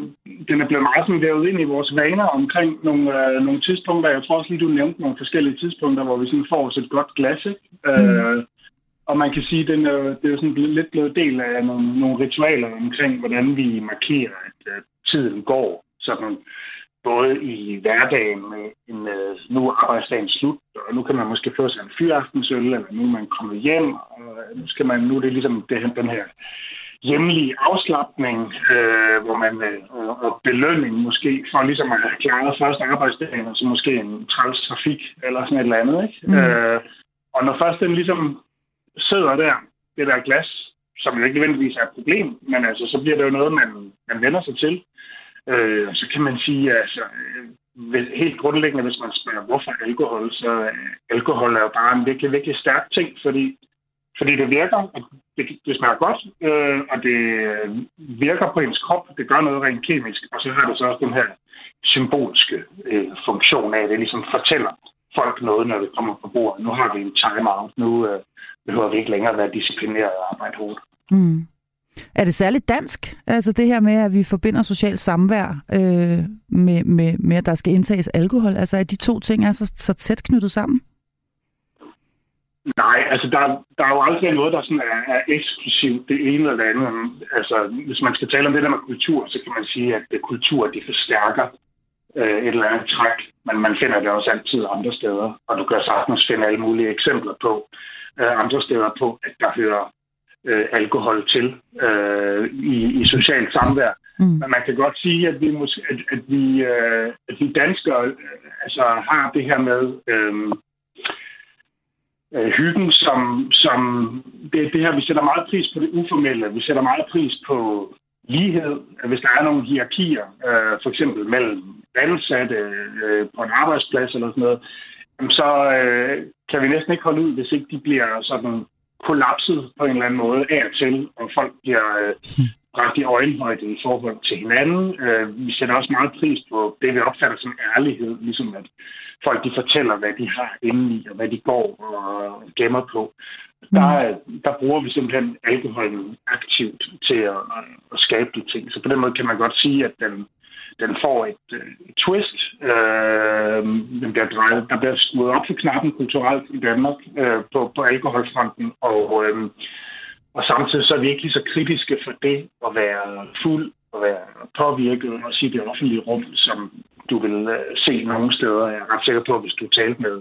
den er blevet meget sådan vævet ind i vores vaner omkring nogle, øh, nogle tidspunkter. Jeg tror også lige, du nævnte nogle forskellige tidspunkter, hvor vi sådan får os et godt glas. Ikke? Øh, og man kan sige, den er, det er sådan blevet, lidt blevet del af nogle, nogle ritualer omkring, hvordan vi markerer, at øh, tiden går. Sådan både i hverdagen med en, øh, nu er arbejdsdagen slut, og nu kan man måske få sig en fyraftensøl, eller nu er man kommet hjem, og nu, skal man, nu er det ligesom det, den her hjemlige afslappning, øh, hvor man øh, og, belønning måske for ligesom at have klaret første arbejdsdagen, og så måske en træls trafik eller sådan et eller andet. Ikke? Mm. Øh, og når først den ligesom sidder der, det der glas, som jo ikke nødvendigvis er et problem, men altså, så bliver det jo noget, man, man vender sig til. Øh, og så kan man sige, altså, helt grundlæggende, hvis man spørger, hvorfor alkohol, så øh, alkohol er jo bare en virkelig, virkelig stærk ting, fordi, fordi det virker, det, det smager godt, øh, og det virker på ens krop, det gør noget rent kemisk, og så har det så også den her symbolske øh, funktion af det. ligesom fortæller folk noget, når det kommer på bordet. Nu har vi en timeout, Nu øh, behøver vi ikke længere være disciplineret og arbejde hårdt. Mm. Er det særligt dansk, altså det her med, at vi forbinder socialt samvær øh, med, med, med, at der skal indtages alkohol? Altså at de to ting er så, så tæt knyttet sammen? Nej, altså der, der er jo aldrig noget, der sådan er, er eksklusivt det ene eller det andet. Altså hvis man skal tale om det der med kultur, så kan man sige, at det kultur det forstærker øh, et eller andet træk, men man finder det også altid andre steder. Og du kan sagtens finde alle mulige eksempler på øh, andre steder på, at der hører øh, alkohol til øh, i, i socialt samvær. Mm. Men man kan godt sige, at vi, måske, at, at vi, øh, at vi danskere øh, altså, har det her med... Øh, øh, hyggen, som, som det, det her, vi sætter meget pris på det uformelle. Vi sætter meget pris på lighed. Hvis der er nogle hierarkier, øh, for eksempel mellem ansatte øh, på en arbejdsplads eller sådan noget, så øh, kan vi næsten ikke holde ud, hvis ikke de bliver sådan kollapset på en eller anden måde af og til, og folk bliver øh, bragt i øjenhøjde i forhold til hinanden. Øh, vi sætter også meget pris på det, vi opfatter som ærlighed, ligesom at folk de fortæller, hvad de har indeni, og hvad de går og gemmer på. Der, der bruger vi simpelthen alkoholen aktivt til at, at skabe de ting. Så på den måde kan man godt sige, at den, den får et, et twist. Øh, den bliver drejet, der bliver skruet op for knappen kulturelt i Danmark øh, på, på alkoholfronten, og, øh, og samtidig så er vi ikke lige så kritiske for det at være fuld og være påvirket og sige det offentlige rum, som du vil øh, se nogle steder. Jeg er ret sikker på, at hvis du talte med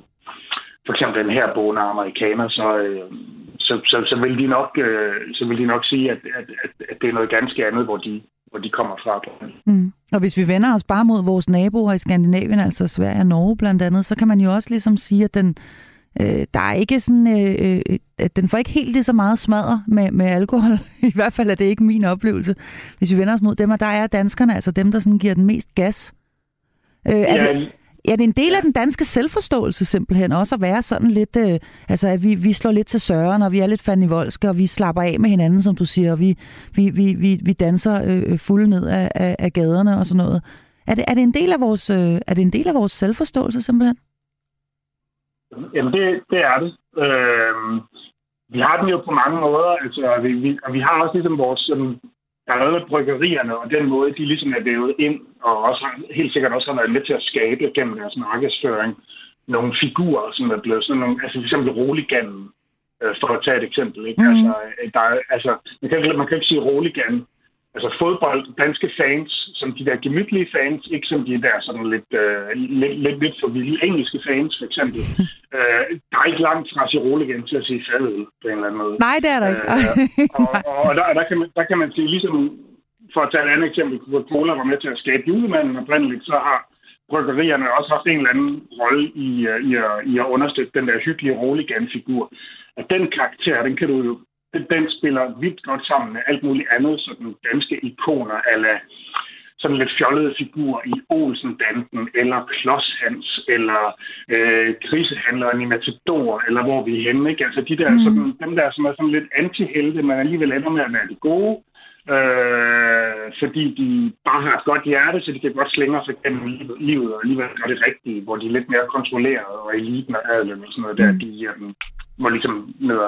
for eksempel den her boende amerikaner, så, øh, så, så, så, vil de nok, øh, så vil de nok sige, at, at, at, at det er noget ganske andet, hvor de, hvor de kommer fra. Mm. Og hvis vi vender os bare mod vores naboer i Skandinavien, altså Sverige og Norge blandt andet, så kan man jo også ligesom sige, at den, øh, der er ikke sådan, øh, øh, den får ikke helt lige så meget smadre med, med alkohol. I hvert fald er det ikke min oplevelse. Hvis vi vender os mod dem, og der er danskerne, altså dem, der sådan giver den mest gas. Øh, er, ja, det, er det en del af den danske selvforståelse simpelthen også at være sådan lidt, øh, altså at vi, vi slår lidt til søren, og vi er lidt fanivoldske, og vi slapper af med hinanden, som du siger, og vi, vi, vi, vi, vi danser øh, fulde ned af, af, af gaderne og sådan noget. Er det, er det en del af vores, øh, er det en del af vores selvforståelse simpelthen? Jamen det, det er det. Øh, vi har den jo på mange måder, altså vi, vi, og vi har også ligesom vores sådan, der er noget med bryggerierne, og den måde, de ligesom er vævet ind, og også helt sikkert også har været med til at skabe gennem deres markedsføring nogle figurer, som er blevet sådan nogle, altså for eksempel Roligan, øh, for at tage et eksempel, ikke? Mm. Altså, der er, altså, man kan, man kan ikke sige Roligan, altså fodbold, danske fans, som de der gemytlige fans, ikke som de der sådan lidt, øh, lidt, lidt, lidt for vilde engelske fans, for eksempel. øh, der er ikke langt fra Cirola til at sige fadøl på en eller anden måde. Nej, det er der ikke. øh, og og der, der, kan man, der kan man sige, ligesom for at tage et andet eksempel, Coca-Cola var med til at skabe julemanden oprindeligt, så har bryggerierne også haft en eller anden rolle i, uh, i, at, i at understøtte den der hyggelige Roligan-figur. Og den karakter, den kan du jo den, den spiller vildt godt sammen med alt muligt andet, sådan danske ikoner, eller sådan lidt fjollede figurer i Olsen-banden, eller Klodshans, eller øh, krisehandleren i Matador, eller hvor vi er henne. Ikke? Altså de der, mm. sådan, dem der, som er sådan lidt antihelte, men alligevel ender med at være de gode, øh, fordi de bare har et godt hjerte, så de kan godt slænge sig gennem livet, og alligevel gøre det rigtige, hvor de er lidt mere kontrolleret, og eliten og adelen og sådan noget, mm. der de um, må ligesom ned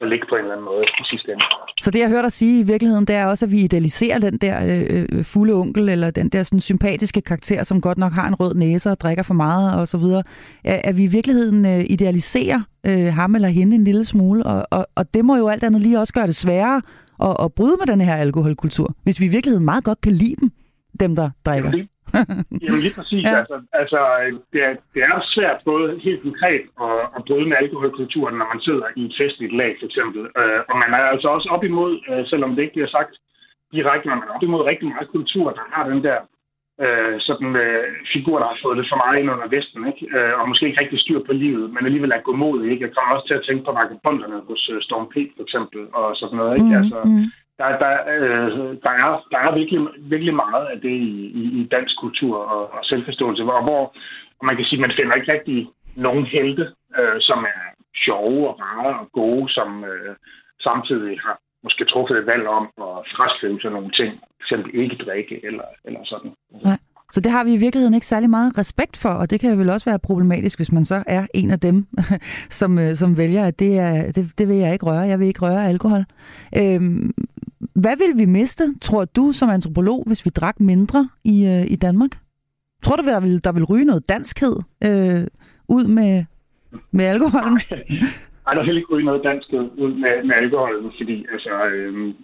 at ligge på en eller anden måde i sidste ende. Så det, jeg hørte dig sige i virkeligheden, det er også, at vi idealiserer den der øh, øh, fulde onkel, eller den der sådan, sympatiske karakter, som godt nok har en rød næse og drikker for meget og så videre. At vi i virkeligheden øh, idealiserer øh, ham eller hende en lille smule, og, og, og det må jo alt andet lige også gøre det sværere at, at bryde med den her alkoholkultur, hvis vi i virkeligheden meget godt kan lide dem, dem der drikker. Jamen, Jamen lige præcis. Ja. Altså, altså det, er, det er svært både helt konkret at, at bryde med alkoholkulturen, når man sidder i et festligt lag for eksempel. Uh, og man er altså også op imod, uh, selvom det ikke bliver sagt direkte, men man er op imod rigtig meget kultur, der har den der uh, sådan uh, figur, der har fået lidt for meget ind under vesten, ikke? Uh, og måske ikke rigtig styr på livet, men alligevel er godmodig. Ikke? Jeg kommer også til at tænke på vagabonderne hos uh, Storm P. for eksempel, og sådan noget. Ikke? Mm, altså, mm der, der, øh, der, er, der er virkelig, virkelig meget af det i, i, i dansk kultur og, og selvforståelse, hvor, hvor man kan sige, man finder ikke rigtig nogen helte, øh, som er sjove og rare og gode, som øh, samtidig har måske truffet et valg om at fraskrive sig nogle ting, f.eks. ikke drikke eller, eller sådan. Nej. Så det har vi i virkeligheden ikke særlig meget respekt for, og det kan vel også være problematisk, hvis man så er en af dem, som, øh, som vælger, at det, er, det, det vil jeg ikke røre, jeg vil ikke røre alkohol. Øhm, hvad vil vi miste, tror du som antropolog, hvis vi drak mindre i, øh, i Danmark? Tror du, der vil, der vil ryge noget danskhed øh, ud med, med alkoholen? Nej, der vil ikke ryge noget danskhed ud med, med alkoholen, fordi, altså, øh,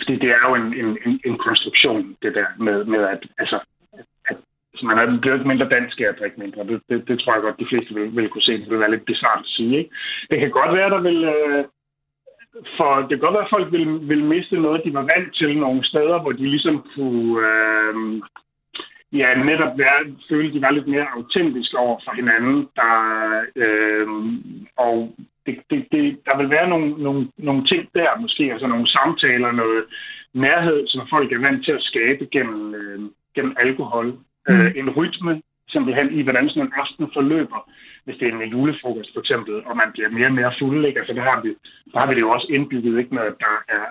fordi det er jo en, en, en, en konstruktion, det der med, med at, altså, at altså, man er blevet mindre dansk af at drikke mindre. Det, det, det, tror jeg godt, de fleste vil, vil kunne se. Det vil være lidt bizarrt at sige. Ikke? Det kan godt være, der vil... Øh, for det kan godt være, at folk vil, vil miste noget, de var vant til nogle steder, hvor de ligesom kunne... Øh, ja, netop være, føle, de var lidt mere autentiske over for hinanden. Der, øh, og det, det, det, der vil være nogle, nogle, nogle ting der, måske, altså nogle samtaler, noget nærhed, som folk er vant til at skabe gennem, øh, gennem alkohol. Mm. Øh, en rytme, simpelthen i, hvordan sådan en aften forløber. Hvis det er en julefrokost for eksempel, og man bliver mere og mere fuld, ikke? Altså, det har vi, der har vi det jo også indbygget, ikke? At der er,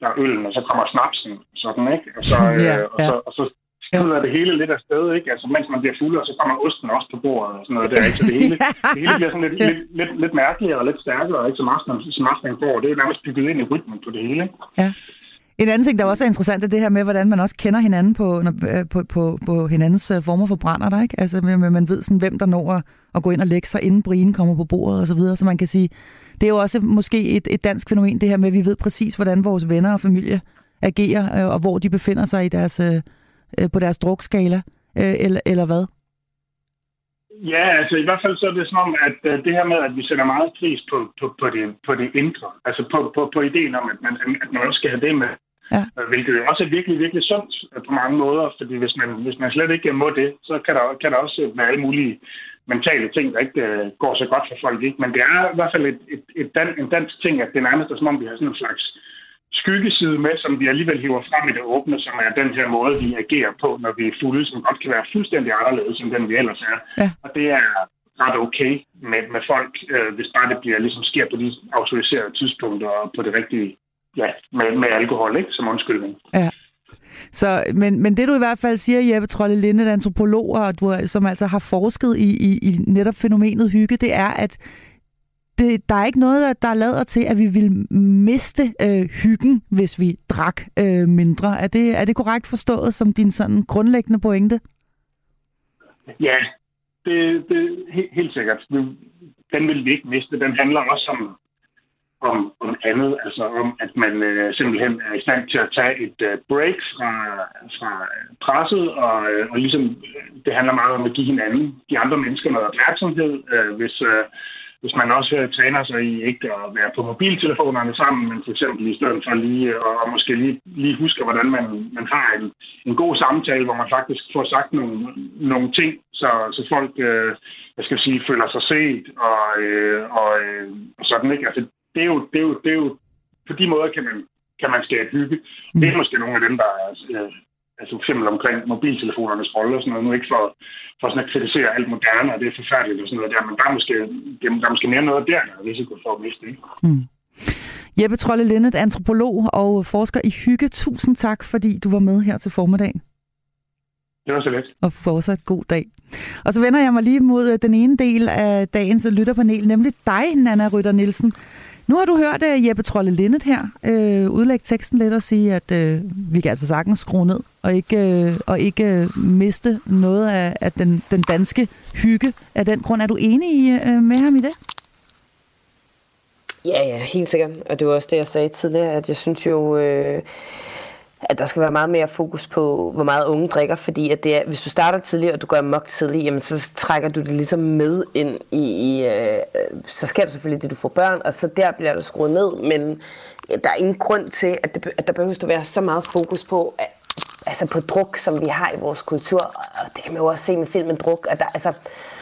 der er øllen, og så kommer snapsen, sådan, ikke? Og så, øh, ja, ja. Og så, og så skrider det hele lidt af sted, ikke? Altså, mens man bliver fuld, og så kommer osten også på bordet og sådan noget der, ikke? Så det hele, det hele bliver sådan lidt, lidt, lidt, lidt mærkeligere og lidt stærkere, ikke? Som aftenen, som aftenen går. Det er jo nærmest bygget ind i rytmen på det hele? Ja. En anden ting, der også er interessant, er det her med, hvordan man også kender hinanden på, øh, på, på, på hinandens øh, former for brænder der, ikke? Altså, man ved sådan, hvem der når at gå ind og lægge sig, inden brien kommer på bordet og så videre. Så man kan sige, det er jo også måske et, et dansk fænomen, det her med, at vi ved præcis, hvordan vores venner og familie agerer, øh, og hvor de befinder sig i deres, på deres drukskala, eller, eller hvad? Ja, altså i hvert fald så er det som om, at det her med, at vi sætter meget pris på, på, på, det, på det indre, altså på, på, på ideen om, at man, at man også skal have det med Ja. Øh, hvilket jo også er virkelig, virkelig sundt øh, på mange måder, fordi hvis man, hvis man slet ikke må det, så kan der, kan der også være alle mulige mentale ting, der ikke uh, går så godt for folk. Ikke? Men det er i hvert fald et, et, et dan, en dansk ting, at det nærmest er som om, vi har sådan en slags skyggeside med, som vi alligevel hiver frem i det åbne, som er den her måde, vi agerer på, når vi er fulde, som godt kan være fuldstændig anderledes, end den vi ellers er. Ja. Og det er ret okay med, med folk, øh, hvis bare det bliver ligesom sker på de autoriserede tidspunkter og på det rigtige ja, med, med alkohol, ikke? Som undskyldning. Ja. Så, men, men det du i hvert fald siger, Jeppe Trolle Linde, der antropolog, og du, som altså har forsket i, i, i netop fænomenet hygge, det er, at det, der er ikke noget, der, der lader til, at vi vil miste øh, hyggen, hvis vi drak øh, mindre. Er det, er det korrekt forstået som din sådan grundlæggende pointe? Ja, det, det helt, helt sikkert. Den vil vi ikke miste. Den handler også om om, om andet, altså om, at man øh, simpelthen er i stand til at tage et øh, break fra, fra øh, presset, og, øh, og ligesom øh, det handler meget om at give hinanden, de andre mennesker noget opmærksomhed. Øh, hvis, øh, hvis man også øh, træner sig i ikke at være på mobiltelefonerne sammen, men for eksempel i stedet for lige, øh, og, og måske lige, lige huske, hvordan man, man har en, en god samtale, hvor man faktisk får sagt nogle, nogle ting, så, så folk, øh, jeg skal sige, føler sig set, og, øh, og, øh, sådan, ikke? Altså, det er jo, det er jo, det er jo på de måder kan man, kan man skabe hygge. Mm. Det er måske nogle af dem, der er, øh, altså for eksempel omkring mobiltelefonernes rolle og sådan noget, nu ikke for, for sådan at kritisere alt moderne, og det er forfærdeligt og sådan noget der, men der er måske, der er måske mere noget der, der er risiko for at miste, ikke? Mm. Jeppe Trolle Lindet, antropolog og forsker i hygge. Tusind tak, fordi du var med her til formiddag. Det var så let. Og fortsat god dag. Og så vender jeg mig lige mod øh, den ene del af dagens lytterpanel, nemlig dig, Nana Rytter Nielsen. Nu har du hørt uh, Jeppe Trolle Lindet her uh, udlægge teksten lidt og sige, at uh, vi kan altså sagtens skrue ned og ikke, uh, og ikke uh, miste noget af, af den, den danske hygge. Af den grund er du enig i, uh, med ham i det? Ja, ja, helt sikkert. Og det var også det, jeg sagde tidligere, at jeg synes jo... Øh at der skal være meget mere fokus på, hvor meget unge drikker, fordi at det er, hvis du starter tidligt, og du går mok tidligt, jamen så trækker du det ligesom med ind i, i øh, så sker der selvfølgelig det, du får børn, og så der bliver der skruet ned, men der er ingen grund til, at, det, at der behøver at være så meget fokus på, at, altså på druk, som vi har i vores kultur, og det kan man jo også se med filmen Druk, at der, altså,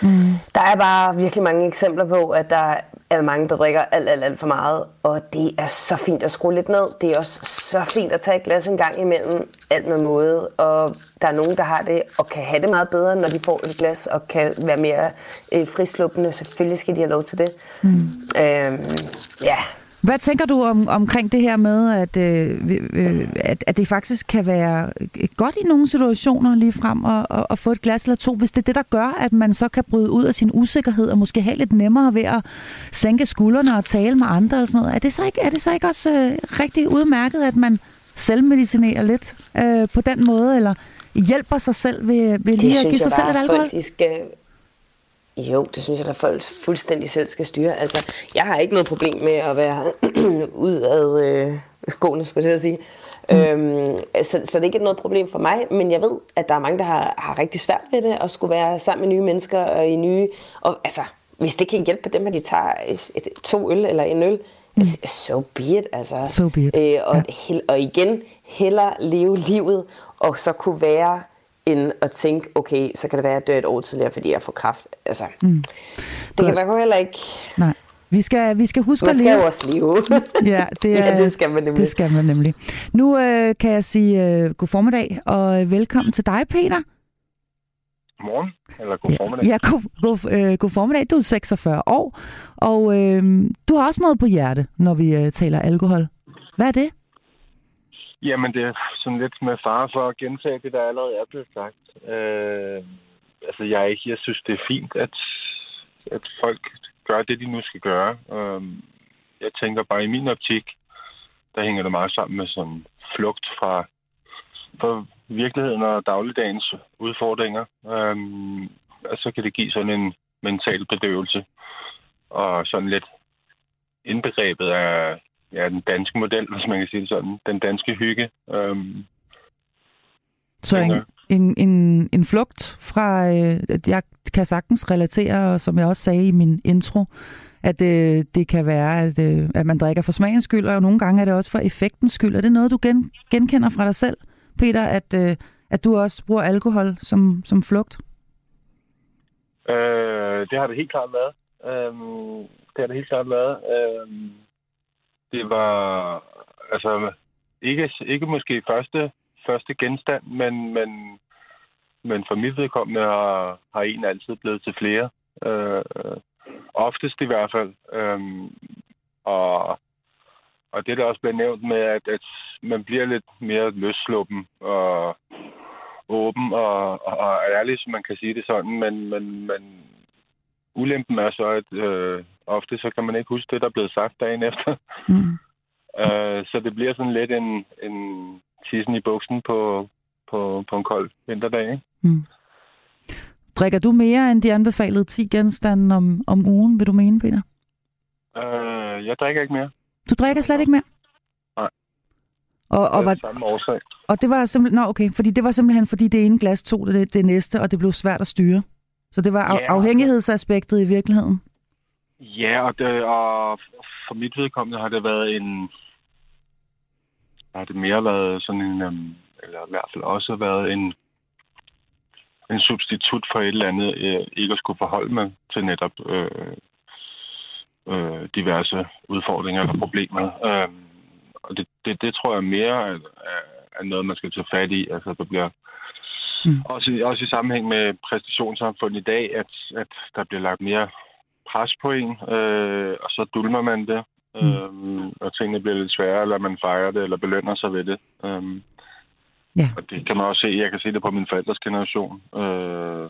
mm. der er bare virkelig mange eksempler på, at der er mange, der drikker alt, alt, alt for meget, og det er så fint at skrue lidt ned. Det er også så fint at tage et glas en gang imellem, alt med måde, og der er nogen, der har det, og kan have det meget bedre, når de får et glas, og kan være mere øh, frisluppende. Selvfølgelig skal de have lov til det. Mm. Øhm, ja, Hvad tænker du om, omkring det her med, at, øh, øh, at, at det faktisk kan være godt i nogle situationer lige frem at, at, at få et glas eller to, hvis det er det, der gør, at man så kan bryde ud af sin usikkerhed og måske have lidt nemmere ved at sænke skuldrene og tale med andre og sådan noget. Er det så ikke, er det så ikke også øh, rigtig udmærket, at man selvmedicinerer lidt øh, på den måde, eller hjælper sig selv ved, ved lige at give sig selv et alkohol? Folk, de skal jo, det synes jeg, at folk fuldstændig selv skal styre. Altså, jeg har ikke noget problem med at være udad øh, skoene, skulle jeg sige. Mm. Øhm, så, så det er ikke noget problem for mig, men jeg ved, at der er mange, der har, har rigtig svært ved det, at skulle være sammen med nye mennesker og i nye... Og, altså, hvis det kan hjælpe dem, at de tager et, et, to øl eller en øl, mm. so be it. Altså. So be it. Øh, og, ja. og igen, heller leve livet, og så kunne være end at tænke, okay, så kan det være, at jeg dør et år tidligere, fordi jeg får kraft. Altså, mm. det Godt. kan man jo heller ikke... Nej. Vi skal, vi skal huske man at leve. Man skal jo også leve. ja, det, er, ja, det skal man nemlig. Det skal man nemlig. Nu øh, kan jeg sige øh, god formiddag, og øh, velkommen til dig, Peter. Godmorgen, eller god formiddag. Ja, ja god, god, øh, god formiddag. Du er 46 år, og øh, du har også noget på hjerte, når vi øh, taler alkohol. Hvad er det? Jamen, det er sådan lidt med far for at gentage det, der allerede er blevet sagt. Øh, altså, jeg, jeg synes, det er fint, at, at folk gør det, de nu skal gøre. Øh, jeg tænker bare, i min optik, der hænger det meget sammen med sådan flugt fra, fra virkeligheden og dagligdagens udfordringer. Øh, og så kan det give sådan en mental bedøvelse og sådan lidt indbegrebet af ja, den danske model, hvis man kan sige det sådan. Den danske hygge. Øhm, så en, en, en, en flugt fra, øh, jeg kan sagtens relatere, som jeg også sagde i min intro, at øh, det kan være, at, øh, at man drikker for smagens skyld, og nogle gange er det også for effektens skyld. Er det noget, du gen, genkender fra dig selv, Peter, at, øh, at du også bruger alkohol som, som flugt? Øh, det har det helt klart været. Øh, det har det helt klart været. Øh, det var altså ikke, ikke måske første, første genstand, men, men, men for mit vedkommende har, har en altid blevet til flere. Øh, oftest i hvert fald. Øh, og, og det der også bliver nævnt med, at, at man bliver lidt mere løsluppen og åben og, og ærlig, som man kan sige det sådan, men, men, men ulempen er så, at øh, ofte så kan man ikke huske det, der er blevet sagt dagen efter. Mm. uh, så det bliver sådan lidt en, en tissen i buksen på, på, på en kold vinterdag. Ikke? Mm. Drikker du mere end de anbefalede 10 genstande om, om ugen, vil du mene, Peter? Uh, jeg drikker ikke mere. Du drikker slet ikke mere? Nej. Og, og, var, samme årsag. og det var simpelthen, nå okay, fordi det var simpelthen, fordi det ene glas tog det, det næste, og det blev svært at styre. Så det var ja, afhængighedsaspektet i virkeligheden? Ja, og, det, og for mit vedkommende har det været en... Har det mere været sådan en... Øhm, eller i hvert fald også været en en substitut for et eller andet, øh, ikke at skulle forholde mig til netop øh, øh, diverse udfordringer eller problemer. Øh, og det, det, det tror jeg mere er, er noget, man skal tage fat i. Altså, der bliver Mm. Også, også i sammenhæng med præstationssamfundet i dag, at, at der bliver lagt mere pres på en, øh, og så dulmer man det, mm. øh, og tingene bliver lidt sværere, eller man fejrer det, eller belønner sig ved det. Øh, ja. Og det kan man også se, jeg kan se det på min forældres generation. Øh,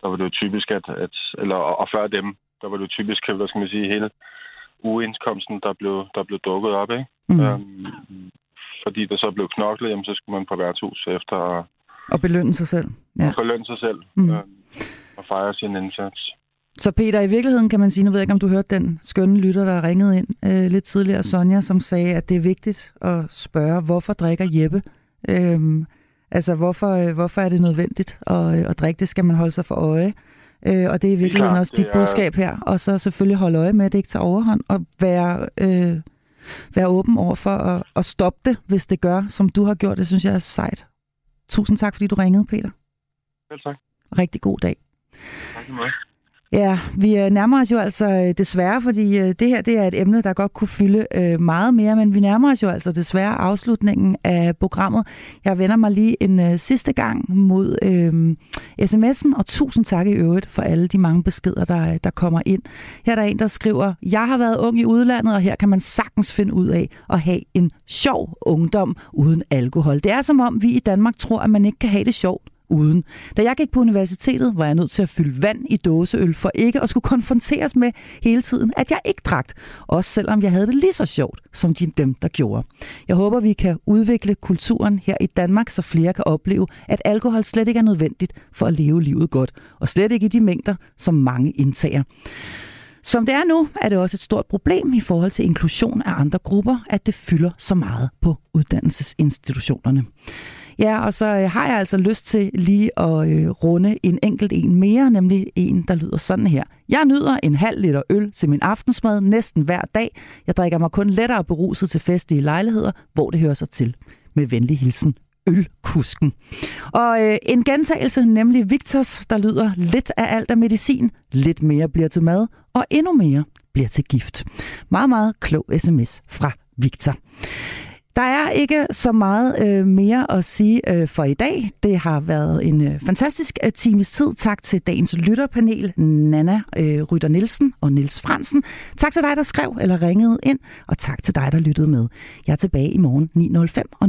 der var det jo typisk, at, at eller, og før dem, der var det jo typisk, hvad skal man sige, hele uindkomsten, der blev, der blev dukket op, ikke? Mm. Øhm, fordi der så blev knoklet, jamen, så skulle man på værtshus efter og belønne sig selv. Ja. Og belønne sig selv. Mm. Øh, og fejre sin indsats. Så Peter, i virkeligheden kan man sige, nu ved jeg ikke, om du hørte den skønne lytter, der ringede ind øh, lidt tidligere, Sonja, som sagde, at det er vigtigt at spørge, hvorfor drikker Jeppe? Øhm, altså, hvorfor, øh, hvorfor er det nødvendigt at, øh, at drikke? Det skal man holde sig for øje. Øh, og det er i virkeligheden Klar, også dit er... budskab her. Og så selvfølgelig holde øje med, at det ikke tager overhånd, og være, øh, være åben over for at, at stoppe det, hvis det gør, som du har gjort. Det synes jeg er sejt. Tusind tak, fordi du ringede, Peter. Selv tak. Rigtig god dag. Tak. Ja, vi øh, nærmer os jo altså øh, desværre, fordi øh, det her det er et emne, der godt kunne fylde meget mere, men vi nærmer os jo altså desværre afslutningen af programmet. Jeg vender mig lige en sidste gang mod øh, sms'en, og tusind tak i øvrigt for alle de mange beskeder, der, der kommer ind. Her er der en, der skriver, jeg har været ung i udlandet, og her kan man sagtens finde ud af at have en sjov ungdom uden alkohol. Det er som om, vi i Danmark tror, at man ikke kan have det sjovt uden. Da jeg gik på universitetet, var jeg nødt til at fylde vand i dåseøl for ikke at skulle konfronteres med hele tiden, at jeg ikke drak. Også selvom jeg havde det lige så sjovt som de, dem, der gjorde. Jeg håber, vi kan udvikle kulturen her i Danmark, så flere kan opleve, at alkohol slet ikke er nødvendigt for at leve livet godt, og slet ikke i de mængder, som mange indtager. Som det er nu, er det også et stort problem i forhold til inklusion af andre grupper, at det fylder så meget på uddannelsesinstitutionerne. Ja, og så øh, har jeg altså lyst til lige at øh, runde en enkelt en mere, nemlig en, der lyder sådan her. Jeg nyder en halv liter øl til min aftensmad næsten hver dag. Jeg drikker mig kun lettere beruset til festlige lejligheder, hvor det hører sig til. Med venlig hilsen, ølkusken. Og øh, en gentagelse, nemlig Victors, der lyder lidt af alt af medicin, lidt mere bliver til mad, og endnu mere bliver til gift. Meget, meget klog sms fra Victor. Der er ikke så meget øh, mere at sige øh, for i dag. Det har været en øh, fantastisk øh, times tid. Tak til dagens lytterpanel, Nana øh, Rytter Nielsen og Nils Fransen. Tak til dig, der skrev eller ringede ind, og tak til dig, der lyttede med. Jeg er tilbage i morgen 9.05. Og